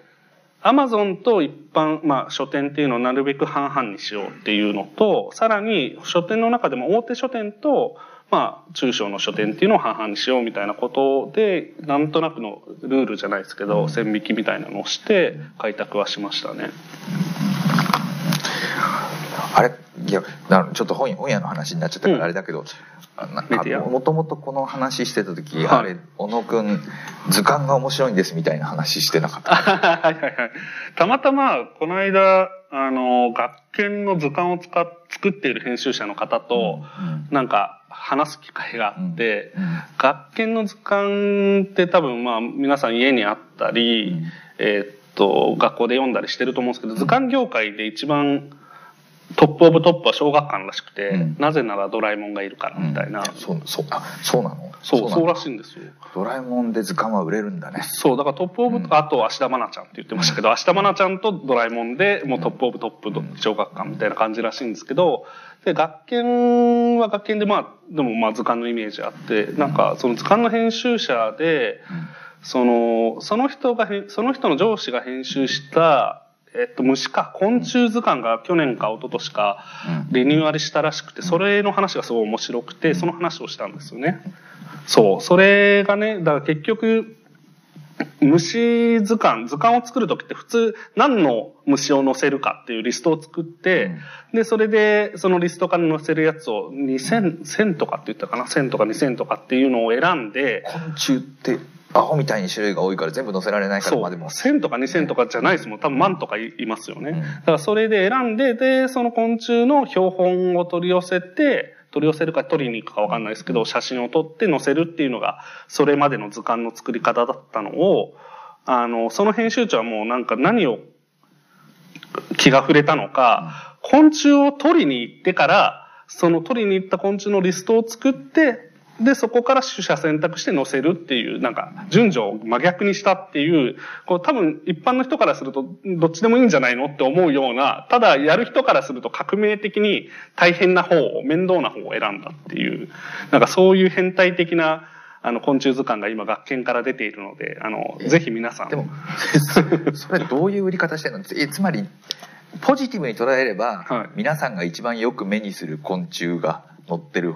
アマゾンと一般、まあ、書店っていうのをなるべく半々にしようっていうのと、さらに書店の中でも大手書店と、まあ、中小の書店っていうのを半々にしようみたいなことで、なんとなくのルールじゃないですけど、線引きみたいなのをして、開拓はしましたね。あれ？いやなちょっと本屋本屋の話になっちゃったかうん。らあれだけど、あなんもともとこの話してた時、はい。あれ小野くん図鑑が面白いんですみたいな話してなかった。はいはいはい。たまたま、この間、あの、学研の図鑑を使っ作っている編集者の方と、なんか話す機会があって、うん。学研の図鑑って多分まあ皆さん家にあったり、うん。えーっと、学校で読んだりしてると思うんですけど、図鑑業界で一番トップオブトップは小学館らしくて、うん。なぜならドラえもんがいるからみたいな。そうそうあそうなの？そう、そうらしいんですよ。ドラえもんで図鑑は売れるんだね。そう、だからトップオブ、うん。あと芦田愛菜ちゃんって言ってましたけど、芦田愛菜ちゃんとドラえもんでもうトップオブトップの小学館みたいな感じらしいんですけど、で、学研は学研でまあ、でもまあ図鑑のイメージあって、なんかその図鑑の編集者で、その、その人がその人の上司が編集した、えっと、虫か、昆虫図鑑が去年か一昨年か、リニューアルしたらしくて、それの話がすごい面白くて、その話をしたんですよね。そう。それがね、だから結局、虫図鑑、図鑑を作るときって普通何の虫を載せるかっていうリストを作って、で、それでそのリストから載せるやつを2000、1000とかって言ったかな ?1000 とか2000とかっていうのを選んで、昆虫ってアホみたいに種類が多いから全部載せられないからそう。まあでも1000とか2000とかじゃないですもん。多分万とかいいますよね。うんだからそれで選んで、で、その昆虫の標本を取り寄せて、取り寄せるか取りに行くかわかんないですけど、写真を撮って載せるっていうのが、それまでの図鑑の作り方だったのを、あの、その編集長はもうなんか何を気が触れたのか、昆虫を取りに行ってから、その取りに行った昆虫のリストを作って、で、そこから取捨選択して載せるっていう、なんか、順序を真逆にしたっていう、こう多分一般の人からすると、どっちでもいいんじゃないのって思うような、ただやる人からすると革命的に大変な方を、面倒な方を選んだっていう、なんかそういう変態的な、あの、昆虫図鑑が今学研から出ているので、あの、えぜひ皆さん。でも それどういう売り方してるの？えつまりポジティブに捉えれば、はい皆さんが一番よく目にする昆虫が載ってる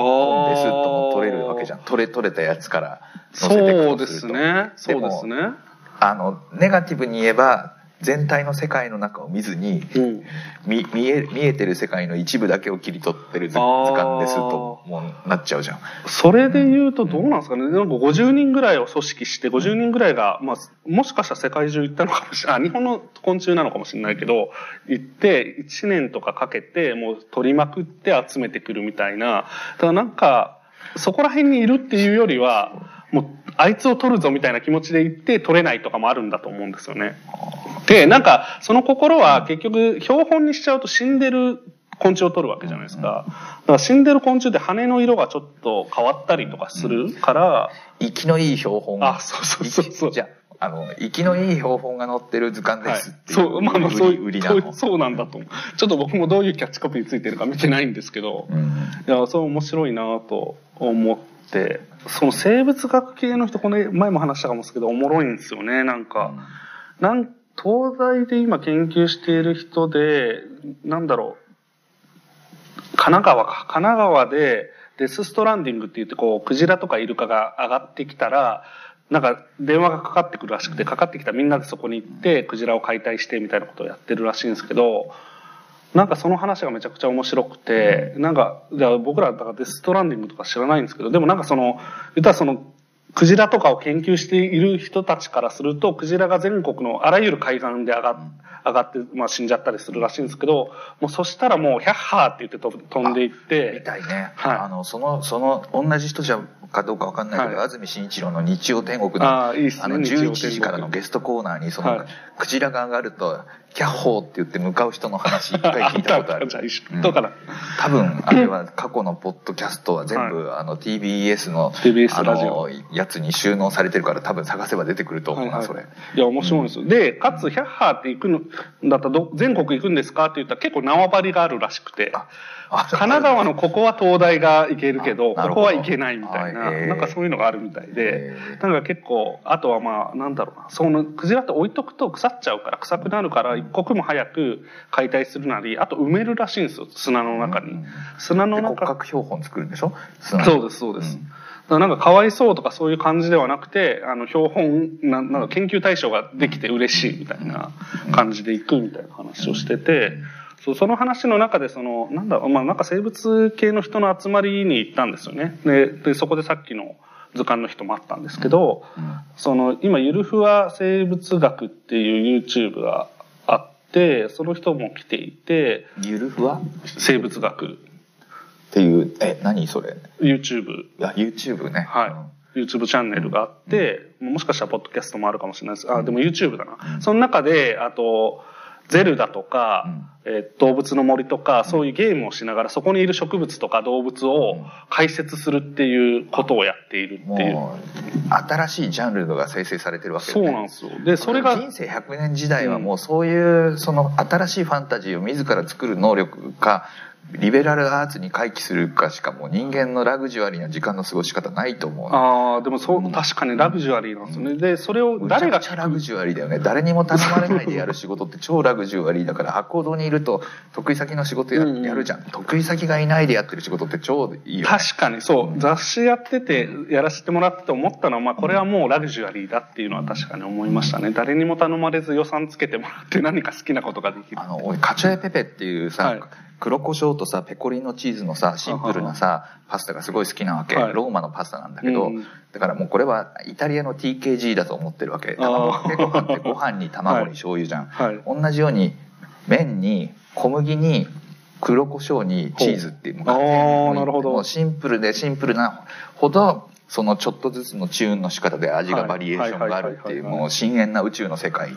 あ本ですとも取れるわけじゃん取れ取れたやつから載せてそうでとすね。そうですもね。あのネガティブに言えば全体の世界の中を見ずにうん。見見え見えてる世界の一部だけを切り取ってる図鑑ですともうなっちゃうじゃんそれで言うとどうなんですかね。なんか50人ぐらいを組織して、50人ぐらいが、まあ、もしかしたら世界中行ったのかもしれない。あ、日本の昆虫なのかもしれないけど、行って、1年とかかけて、もう取りまくって集めてくるみたいな。ただなんか、そこら辺にいるっていうよりは、もう、あいつを取るぞみたいな気持ちで行って取れないとかもあるんだと思うんですよね。で、なんか、その心は結局、標本にしちゃうと死んでる昆虫を取るわけじゃないですか。だから死んでる昆虫って羽の色がちょっと変わったりとかするから、生きのいい標本あそうそうそうそうじゃああの生きのいい標本が載ってる図鑑はいですっていう、そう、まあまあ、そういう、売りなのそうなんだと思う。ちょっと僕もどういうキャッチコピーついてるか見てないんですけど、うんいや、そう面白いなと思って、その生物学系の人、この前も話したかもですけど、おもろいんですよね、なんか。なん東大で今研究している人で、なんだろう、神奈川か。神奈川でデスストランディングって言って、こう、クジラとかイルカが上がってきたら、なんか電話がかかってくるらしくて、かかってきたらみんなでそこに行って、クジラを解体してみたいなことをやってるらしいんですけど、なんかその話がめちゃくちゃ面白くて、なんか、じゃあ僕らだからデスストランディングとか知らないんですけど、でもなんかその、言ったらその、クジラとかを研究している人たちからすると、クジラが全国のあらゆる海岸で上がっ上がって、まあ死んじゃったりするらしいんですけど、もうそしたらもう、ヒャッハーって言って飛飛んでいっみて、たいね、はい。あのそのその同じ人じゃかどうかわかんないけど、はい。安住紳一郎の日曜天国のああ、いいっすね、あの日曜天11時からのゲストコーナーにその、はい。クジラが上がると「キャッホー」って言って向かう人の話一回聞いたことある。うん。だから、多分あれは過去のポッドキャストは全部、あの TBS の TBS あのやつに収納されてるから多分探せば出てくると思うな、はいはい。それ。いや、面白いんですよ。で、かつ、ヒャッハーって行くの、だったらど、全国行くんですかって言ったら結構縄張りがあるらしくて、あ 神奈川のここは東大が行けるけど、ここは行けないみたいな、なんかそういうのがあるみたいでなんか結構、あとはまあ、なんだろうな、その、クジラって置いとくと腐っちゃうから、臭くなるから、一刻も早く解体するなり、あと埋めるらしいんですよ、砂の中に。うん砂ので骨中格標本作るんでしょ？そうです、そうです。なんかかわいそうとかそういう感じではなくて、あの、標本、ななんか研究対象ができて嬉しいみたいな感じでいくみたいな話をしてて、そうその話の中でその、なんだろう、まあなんか生物系の人の集まりに行ったんですよね。で、でそこでさっきの図鑑の人もあったんですけど、その、今、ゆるふわ生物学っていう YouTube があって、その人も来ていて、ゆるふわ？生物学、っていうえ何それ？YouTube あ YouTube ね。はい。YouTube チャンネルがあって、もしかしたらポッドキャストもあるかもしれないです。あ、でも YouTube だな。その中で、あと、ゼルダとか、えー動物の森とか、そういうゲームをしながら、そこにいる植物とか動物を解説するっていうことをやっているっていう。新しいジャンルが生成されてるわけそうなんですよ。で、それが、人生100年時代はもうそういうその新しいファンタジーを自ら作る能力かリベラルアーツに回帰するかしかもう人間のラグジュアリーな時間の過ごし方ないと思うああ、でもそう、確かにラグジュアリーなんですよね。で、それを誰がめちゃラグジュアリーだよね誰にも頼まれないでやる仕事って超ラグジュアリーだから博報堂にいると得意先の仕事や,、るじゃん。得意先がいないでやってる仕事って超いいよ、ね、確かにそう、雑誌やっててやらせてもらってて思ったのは、まあ、これはもうラグジュアリーだっていうのは確かに思いましたね。誰にも頼まれず予算つけてもらって何か好きなことができるあの俺カチョエペペっていうさ、はい黒胡椒とさペコリーノチーズのさシンプルなさパスタがすごい好きなわけ、はい。ローマのパスタなんだけど、うんだからもうこれはイタリアの TKG だと思ってるわけ。卵かけご飯ってご飯に卵に醤油じゃん、はい。同じように麺に小麦に黒胡椒にチーズっていうもうもうシンプルでシンプルなほどそのちょっとずつのチューンの仕方で味がバリエーションがあるっていうもう深淵な宇宙の世界。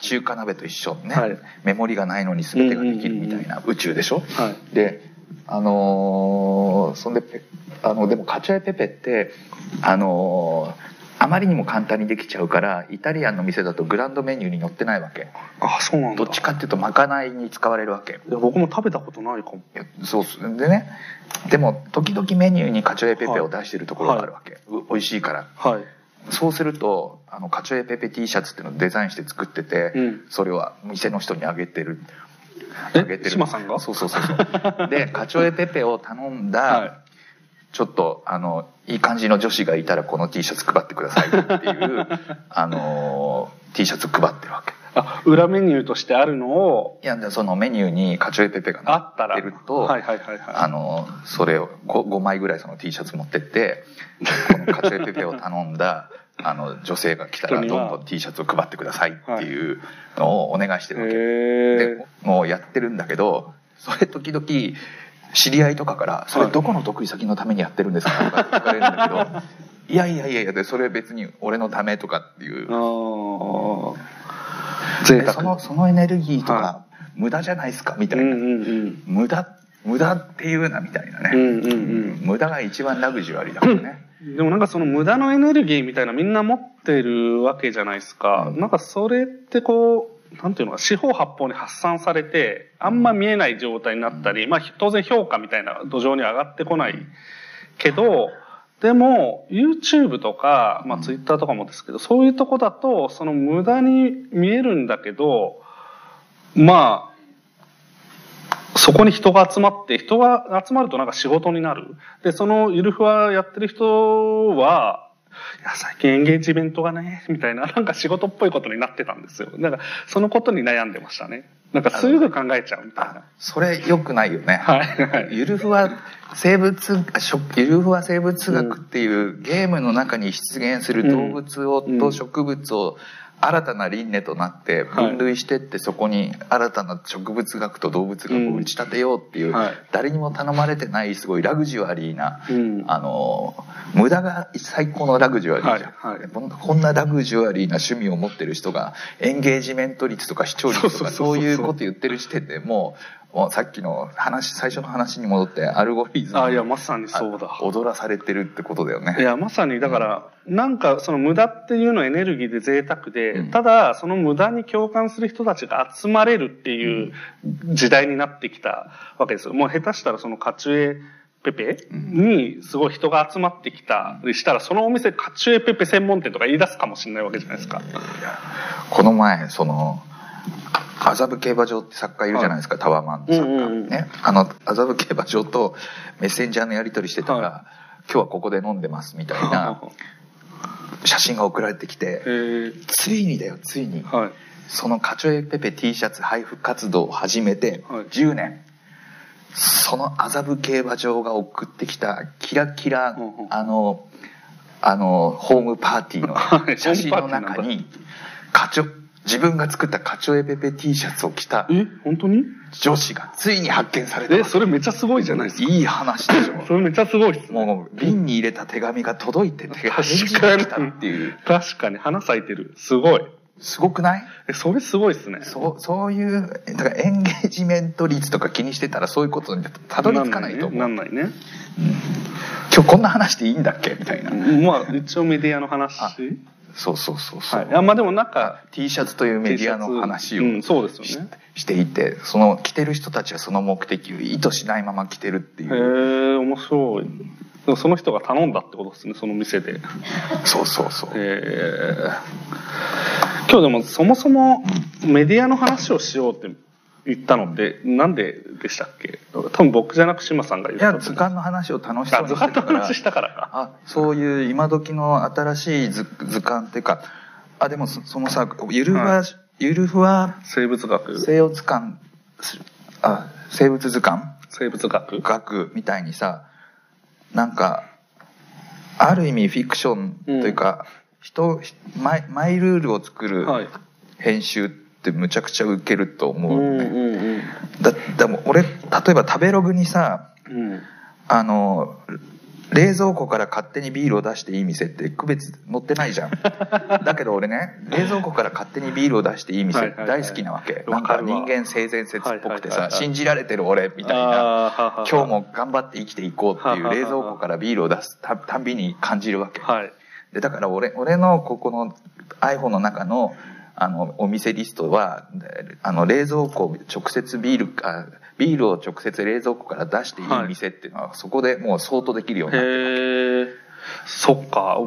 中華鍋と一緒ね、はいメモリがないのに全てができるみたいな宇宙でしょ、はい。であのーそんでペあのでもカチョエペペってあのーあまりにも簡単にできちゃうからイタリアンの店だとグランドメニューに載ってないわけ。あそうなんだ。どっちかっていうとまかないに使われるわけ。いや僕も食べたことないかも。そうっす。でねでも時々メニューにカチョエペペを出してるところがあるわけ、う美味しいから。はい。そうするとあのカチョエペペ T シャツっていうのをデザインして作ってて、うん。それは店の人にあげてる。あげえてる。島さんが？そうそうそうそう。で カチョエペペを頼んだ、はいちょっとあのいい感じの女子がいたらこの T シャツ配ってくださいっていう あの T シャツ配ってるわけ。あ裏メニューとしてあるのをいやでそのメニューにカチョエペペがあったら。るとはいはいはいはい。あのそれを 5, 5枚ぐらいその T シャツ持ってってこのカチョエペペを頼んだあの女性が来たらどんどん T シャツを配ってくださいっていうのをお願いしてるわけ、へでもうやってるんだけどそれ時々知り合いとかから「それどこの得意先のためにやってるんですか?」とか聞かれるんだけど「いやいやいやいやでそれ別に俺のため」とかっていう。そのそのエネルギーとかは無駄じゃないですかみたいな、うんうんうん。無駄無駄っていうなみたいなね、うんうんうん。無駄が一番ラグジュアリーだからね、でもなんかその無駄のエネルギーみたいなみんな持ってるわけじゃないですか。うん。なんかそれってこう、なんていうのか、四方八方に発散されて、あんま見えない状態になったり、まあ当然評価みたいな土壌に上がってこないけど、でも YouTube とか、まあ Twitter とかもですけど、そういうとこだと、その無駄に見えるんだけど、まあ、そこに人が集まって、人が集まるとなんか仕事になる。で、そのゆるふわやってる人は、いや、最近エンゲージメントがね、みたいな、なんか仕事っぽいことになってたんですよ。だから、そのことに悩んでましたね。なんかすぐ考えちゃうみたいあな。それ良くないよね、はいはいゆるふわ生物ゆるふわ生物学っていうゲームの中に出現する動物を、うんと植物を新たな輪廻となってはい。分類してって、そこに新たな植物学と動物学を打ち立てようっていう、はい誰にも頼まれてないすごいラグジュアリーな、うん。あの無駄が最高のラグジュアリーじゃん、こんなラグジュアリーな趣味を持ってる人がエンゲージメント率とか視聴率とかそういうこと言ってる時点でもうさっきの話最初の話に戻ってアルゴリズムあ、いや、まさにそうだ。踊らされてるってことだよねいや、まさに、だから、なんか、その無駄っていうのはエネルギーで贅沢で、うんただ、その無駄に共感する人たちが集まれるっていう時代になってきたわけですよ。もう下手したらそのカチュエペペにすごい人が集まってきたりしたら、そのお店カチュエペペ専門店とか言い出すかもしれないわけじゃないですか。この前その麻布競馬場って作家いるじゃないですか、タワーマンの作家、うんうんうん。ね。あの麻布競馬場とメッセンジャーのやり取りしてたら、は今日はここで飲んでますみたいな写真が送られてきてえー、ついにだよついに。はい。そのカチョエペペ T シャツ配布活動を始めてはい。10年、その麻布競馬場が送ってきたキラキラ、うんうん。あのあのホームパーティーのはい。写真の中にカチョ自分が作ったカチョエペペ T シャツを着たえ、本当に？女子がついに発見されたえ、それめっちゃすごいじゃないですか。いい話でしょ それめっちゃすごいっすね。もう瓶に入れた手紙が届いて手が返事確かにが来たっていう確かに花咲いてる。すごい。すごくない？え、それすごいっすね。そうそういうだからエンゲージメント率とか気にしてたらそういうことにたどり着かないと思う、なんないね。なんないね今日こんな話でいいんだっけ？みたいな、まあ、一応メディアの話。あそうそうそうそう、はい。あまあでもなんか、T シャツというメディアの話をうん、そうですし,、よね。ていてその着てる人たちはその目的を意図しないまま着てるっていへうえ、面白い。その人が頼んだってことですね、その店で。そうそうそう、えー、今日でもそもそもメディアの話をしようって言ったのってなんででしたっけ？多分僕じゃなく島さんが言いったと思う。や図鑑の話を楽しそうにしてたから。鑑の話したからか。あそういう今時の新しい図図鑑っていうかあでもそそのさゆるふわ、はゆるふわ生物学。西洋図鑑あ生物図鑑？生物学。学みたいにさなんかある意味フィクションというか、人マイマイルールを作るはい。編集ってむちゃくちゃウケると思うう、ね。んうんだでも俺例えば食べログにさうん。うん。あの冷蔵庫から勝手にビールを出していい店って区別載ってないじゃん。だけど俺ね冷蔵庫から勝手にビールを出していい店はいはいはい大好きなわけ、なんかわ。かるわ人間性善説っぽくてさはいはいはいはい。信じられてる俺みたいな。今日も頑張って生きていこうっていうははは。冷蔵庫からビールを出すたたんびに感じるわけ。はい。でだから俺俺のここの iPhone の中のあのお店リストはあの冷蔵庫直接ビールあビールを直接冷蔵庫から出していい。店っていうのは、そこでもう相当できるようになってるへえそっか。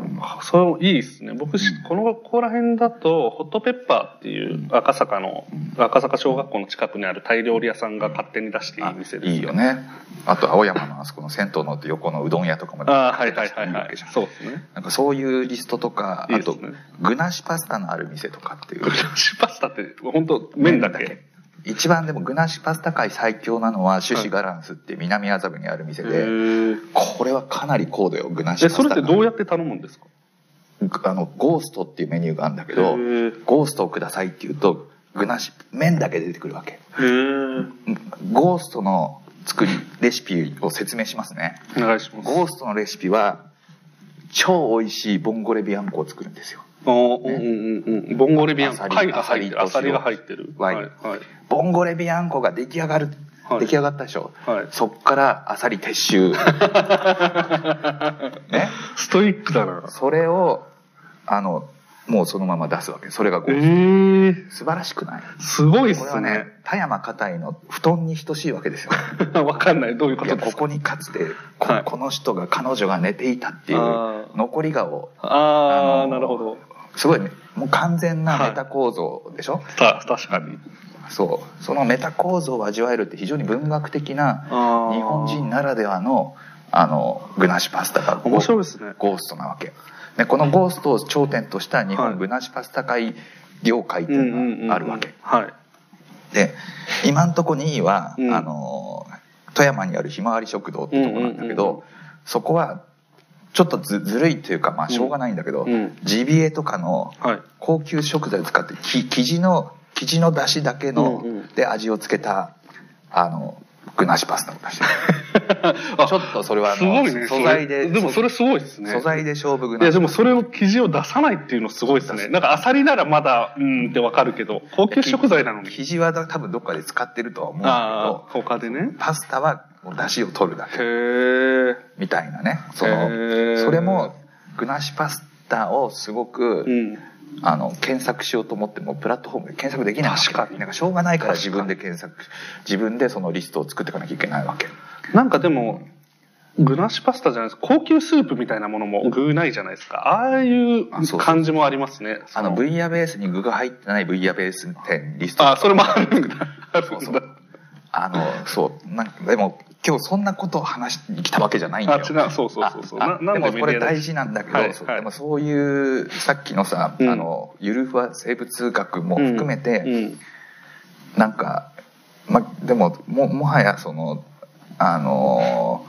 それいいですね。僕、しこのここら辺だとホットペッパーっていう赤坂の赤坂小学校の近くにあるタイ料理屋さんが勝手に出していい店ですいいよね。あと青山のあそこの銭湯の横のうどん屋とかもああはいはいはいい。わけじゃん。そうですね。なんかそういうリストとかあといいね。具なしパスタのある店とかっていう。グラシパスタって本当麺だけ一番でも具なしパスタ界最強なのはシュシガランスって南麻布にある店へで、えこれはかなり高度よ。具なしえパスタがそれってどうやって頼むんですか？あのゴーストっていうメニューがあるんだけどゴーストをくださいって言うと具なし麺だけ出てくるわけ。ゴーストの作りレシピを説明しますね。お願いします。ゴーストのレシピは超美味しいボンゴレビアンコを作るんですよおうんうんうん。ボンゴレビアンアサリ貝が入ってるアサリが入ってる。ワインはいはい。ボンゴレビアンコが出来上がる、はい。出来上がったでしょ、はい。そっからアサリ撤収。ね？ストイックだな。それをあのもうそのまま出すわけ。それがゴえー。素晴らしくない？すごいっこれすねはね田山硬いの布団に等しいわけですよ。わかんない。どういうこいとですか？やここにかつてこ,、はい。この人が彼女が寝ていたっていう残り顔ああなるほどすごいね。もう完全なメタ構造でしょ、た確かに。そう。そのメタ構造を味わえるって非常に文学的な日本人ならではのあの具なしパスタが面白いですね。ゴーストなわけ。でこのゴーストを頂点とした日はい。本具なしパスタ界業界ってうんいうのがあるわけ、はい。で今んとこ2位は、うん。あの富山にあるひまわり食堂ってとこなんだけど、うんうんうんうん。そこはちょっとずずるいっていうかまあしょうがないんだけど、うん。ジビエとかのはい。高級食材を使ってき生地の生地の出汁だけの、で味をつけたあの具なしパスタを出して ちょっとそれはすごいね。素材ででもそれすごいですね。素材で勝負具いやでもそれを生地を出さないっていうのすごいですね。なんかアサリならまだうんってわかるけど高級食材なのに。生地は多分どっかで使ってるとは思うんあだあ他でね。けどパスタはもう出汁を取るだけ。みたいなね。そへのー。それも具なしパスタをすごく、うんあの検索しようと思ってもプラットフォームで検索できない確かに。なんかしょうがないから自分で検索自分でそのリストを作っていかなきゃいけないわけ。なんかでも具なしパスタじゃないです。高級スープみたいなものも具ないじゃないですか。ああいう感じもありますね。あのそブイヤベースに具が入ってないブイヤベース店リスト。あそれもあるんだ。あそうそう。あのそう。なんかでも今日そんなことを話しに来たわけじゃないんだよ。あ違う。そうそうそうそう。あななんでもこれ大事なんだけど、そう。はい。はいでもそういうさっきのさ、うん。あのゆるふわ生物学も含めて、うんなんか、ま、でもももはやそのあの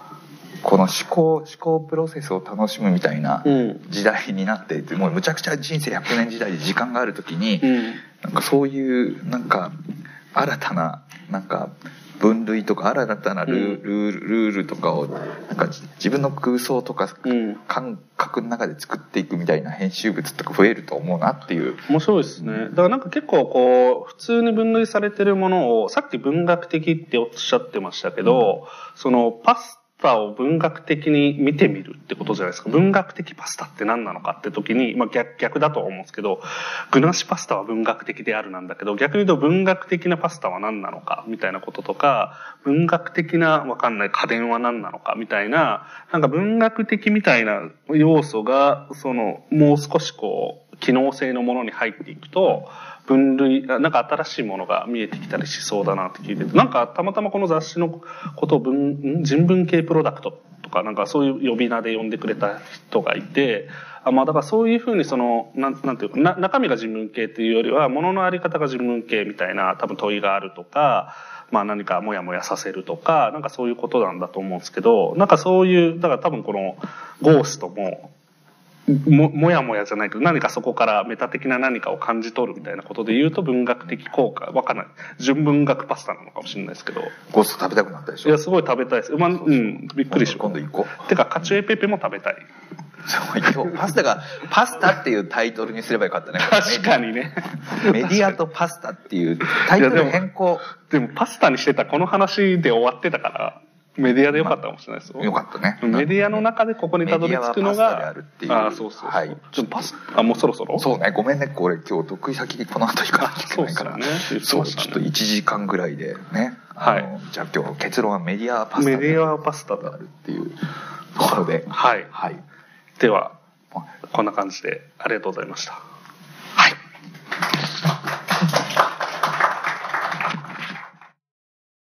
この思考思考プロセスを楽しむみたいなうん。時代になっていてもうむちゃくちゃ人生100年時代で時間がある時に、うん。なんかそういうなんか新たななんか分類とか新たなルー,、うんルールとかをなんかじ自分の空想とかうん感覚の中で作っていくみたいな編集物とか増えると思うなっていう。面白いですね。だからなんか結構こう、普通に分類されてるものを、さっき文学的っておっしゃってましたけど、そのパスタを文学的に見てみるってことじゃないですか。文学的パスタって何なのかって時に、まあ逆、逆だと思うんですけど、具なしパスタは文学的であるなんだけど、逆に言うと文学的なパスタは何なのかみたいなこととか、文学的なわかんない家電は何なのかみたいな、なんか文学的みたいな要素が、その、もう少しこう、機能性のものに入っていくと、分類、なんか新しいものが見えてきたりしそうだなって聞いてて、なんかたまたまこの雑誌のことを文、人文系プロダクトとか、なんかそういう呼び名で呼んでくれた人がいて、あまあだからそういうふうにその、なんなんていうかな、中身が人文系っていうよりは、もののあり方が人文系みたいな多分問いがあるとか、まあ何かモヤモヤさせるとか、なんかそういうことなんだと思うんですけど、なんかそういう、だから多分このゴーストも、ももやもやじゃないけど何かそこからメタ的な何かを感じ取るみたいなことで言うと文学的効果わかんない。純文学パスタなのかもしれないですけど。ゴースト食べたくなったでしょ？いやすごい食べたいです。まあうん。びっくりしま今度行こう。てかカチュエペペも食べたい。そう今日パスタがパスタっていうタイトルにすればよかったね。確かにね。メディアとパスタっていうタイトル変更。でもパスタにしてたこの話で終わってたからメディアでよかったかもしれないですよ、よかったね。メディアの中でここにたどり着くのがあるっていうあそうそうそう、はい。でもパスあもうそろそろ？そうね。ごめんね。これ今日得意先にこの後行かなきゃいけないからあそうちょっと1時間ぐらいでねあのじゃあ今日結論はメディアパスタメディアはパスタだであるっていうところで。はい。はい。ではこんな感じでありがとうございました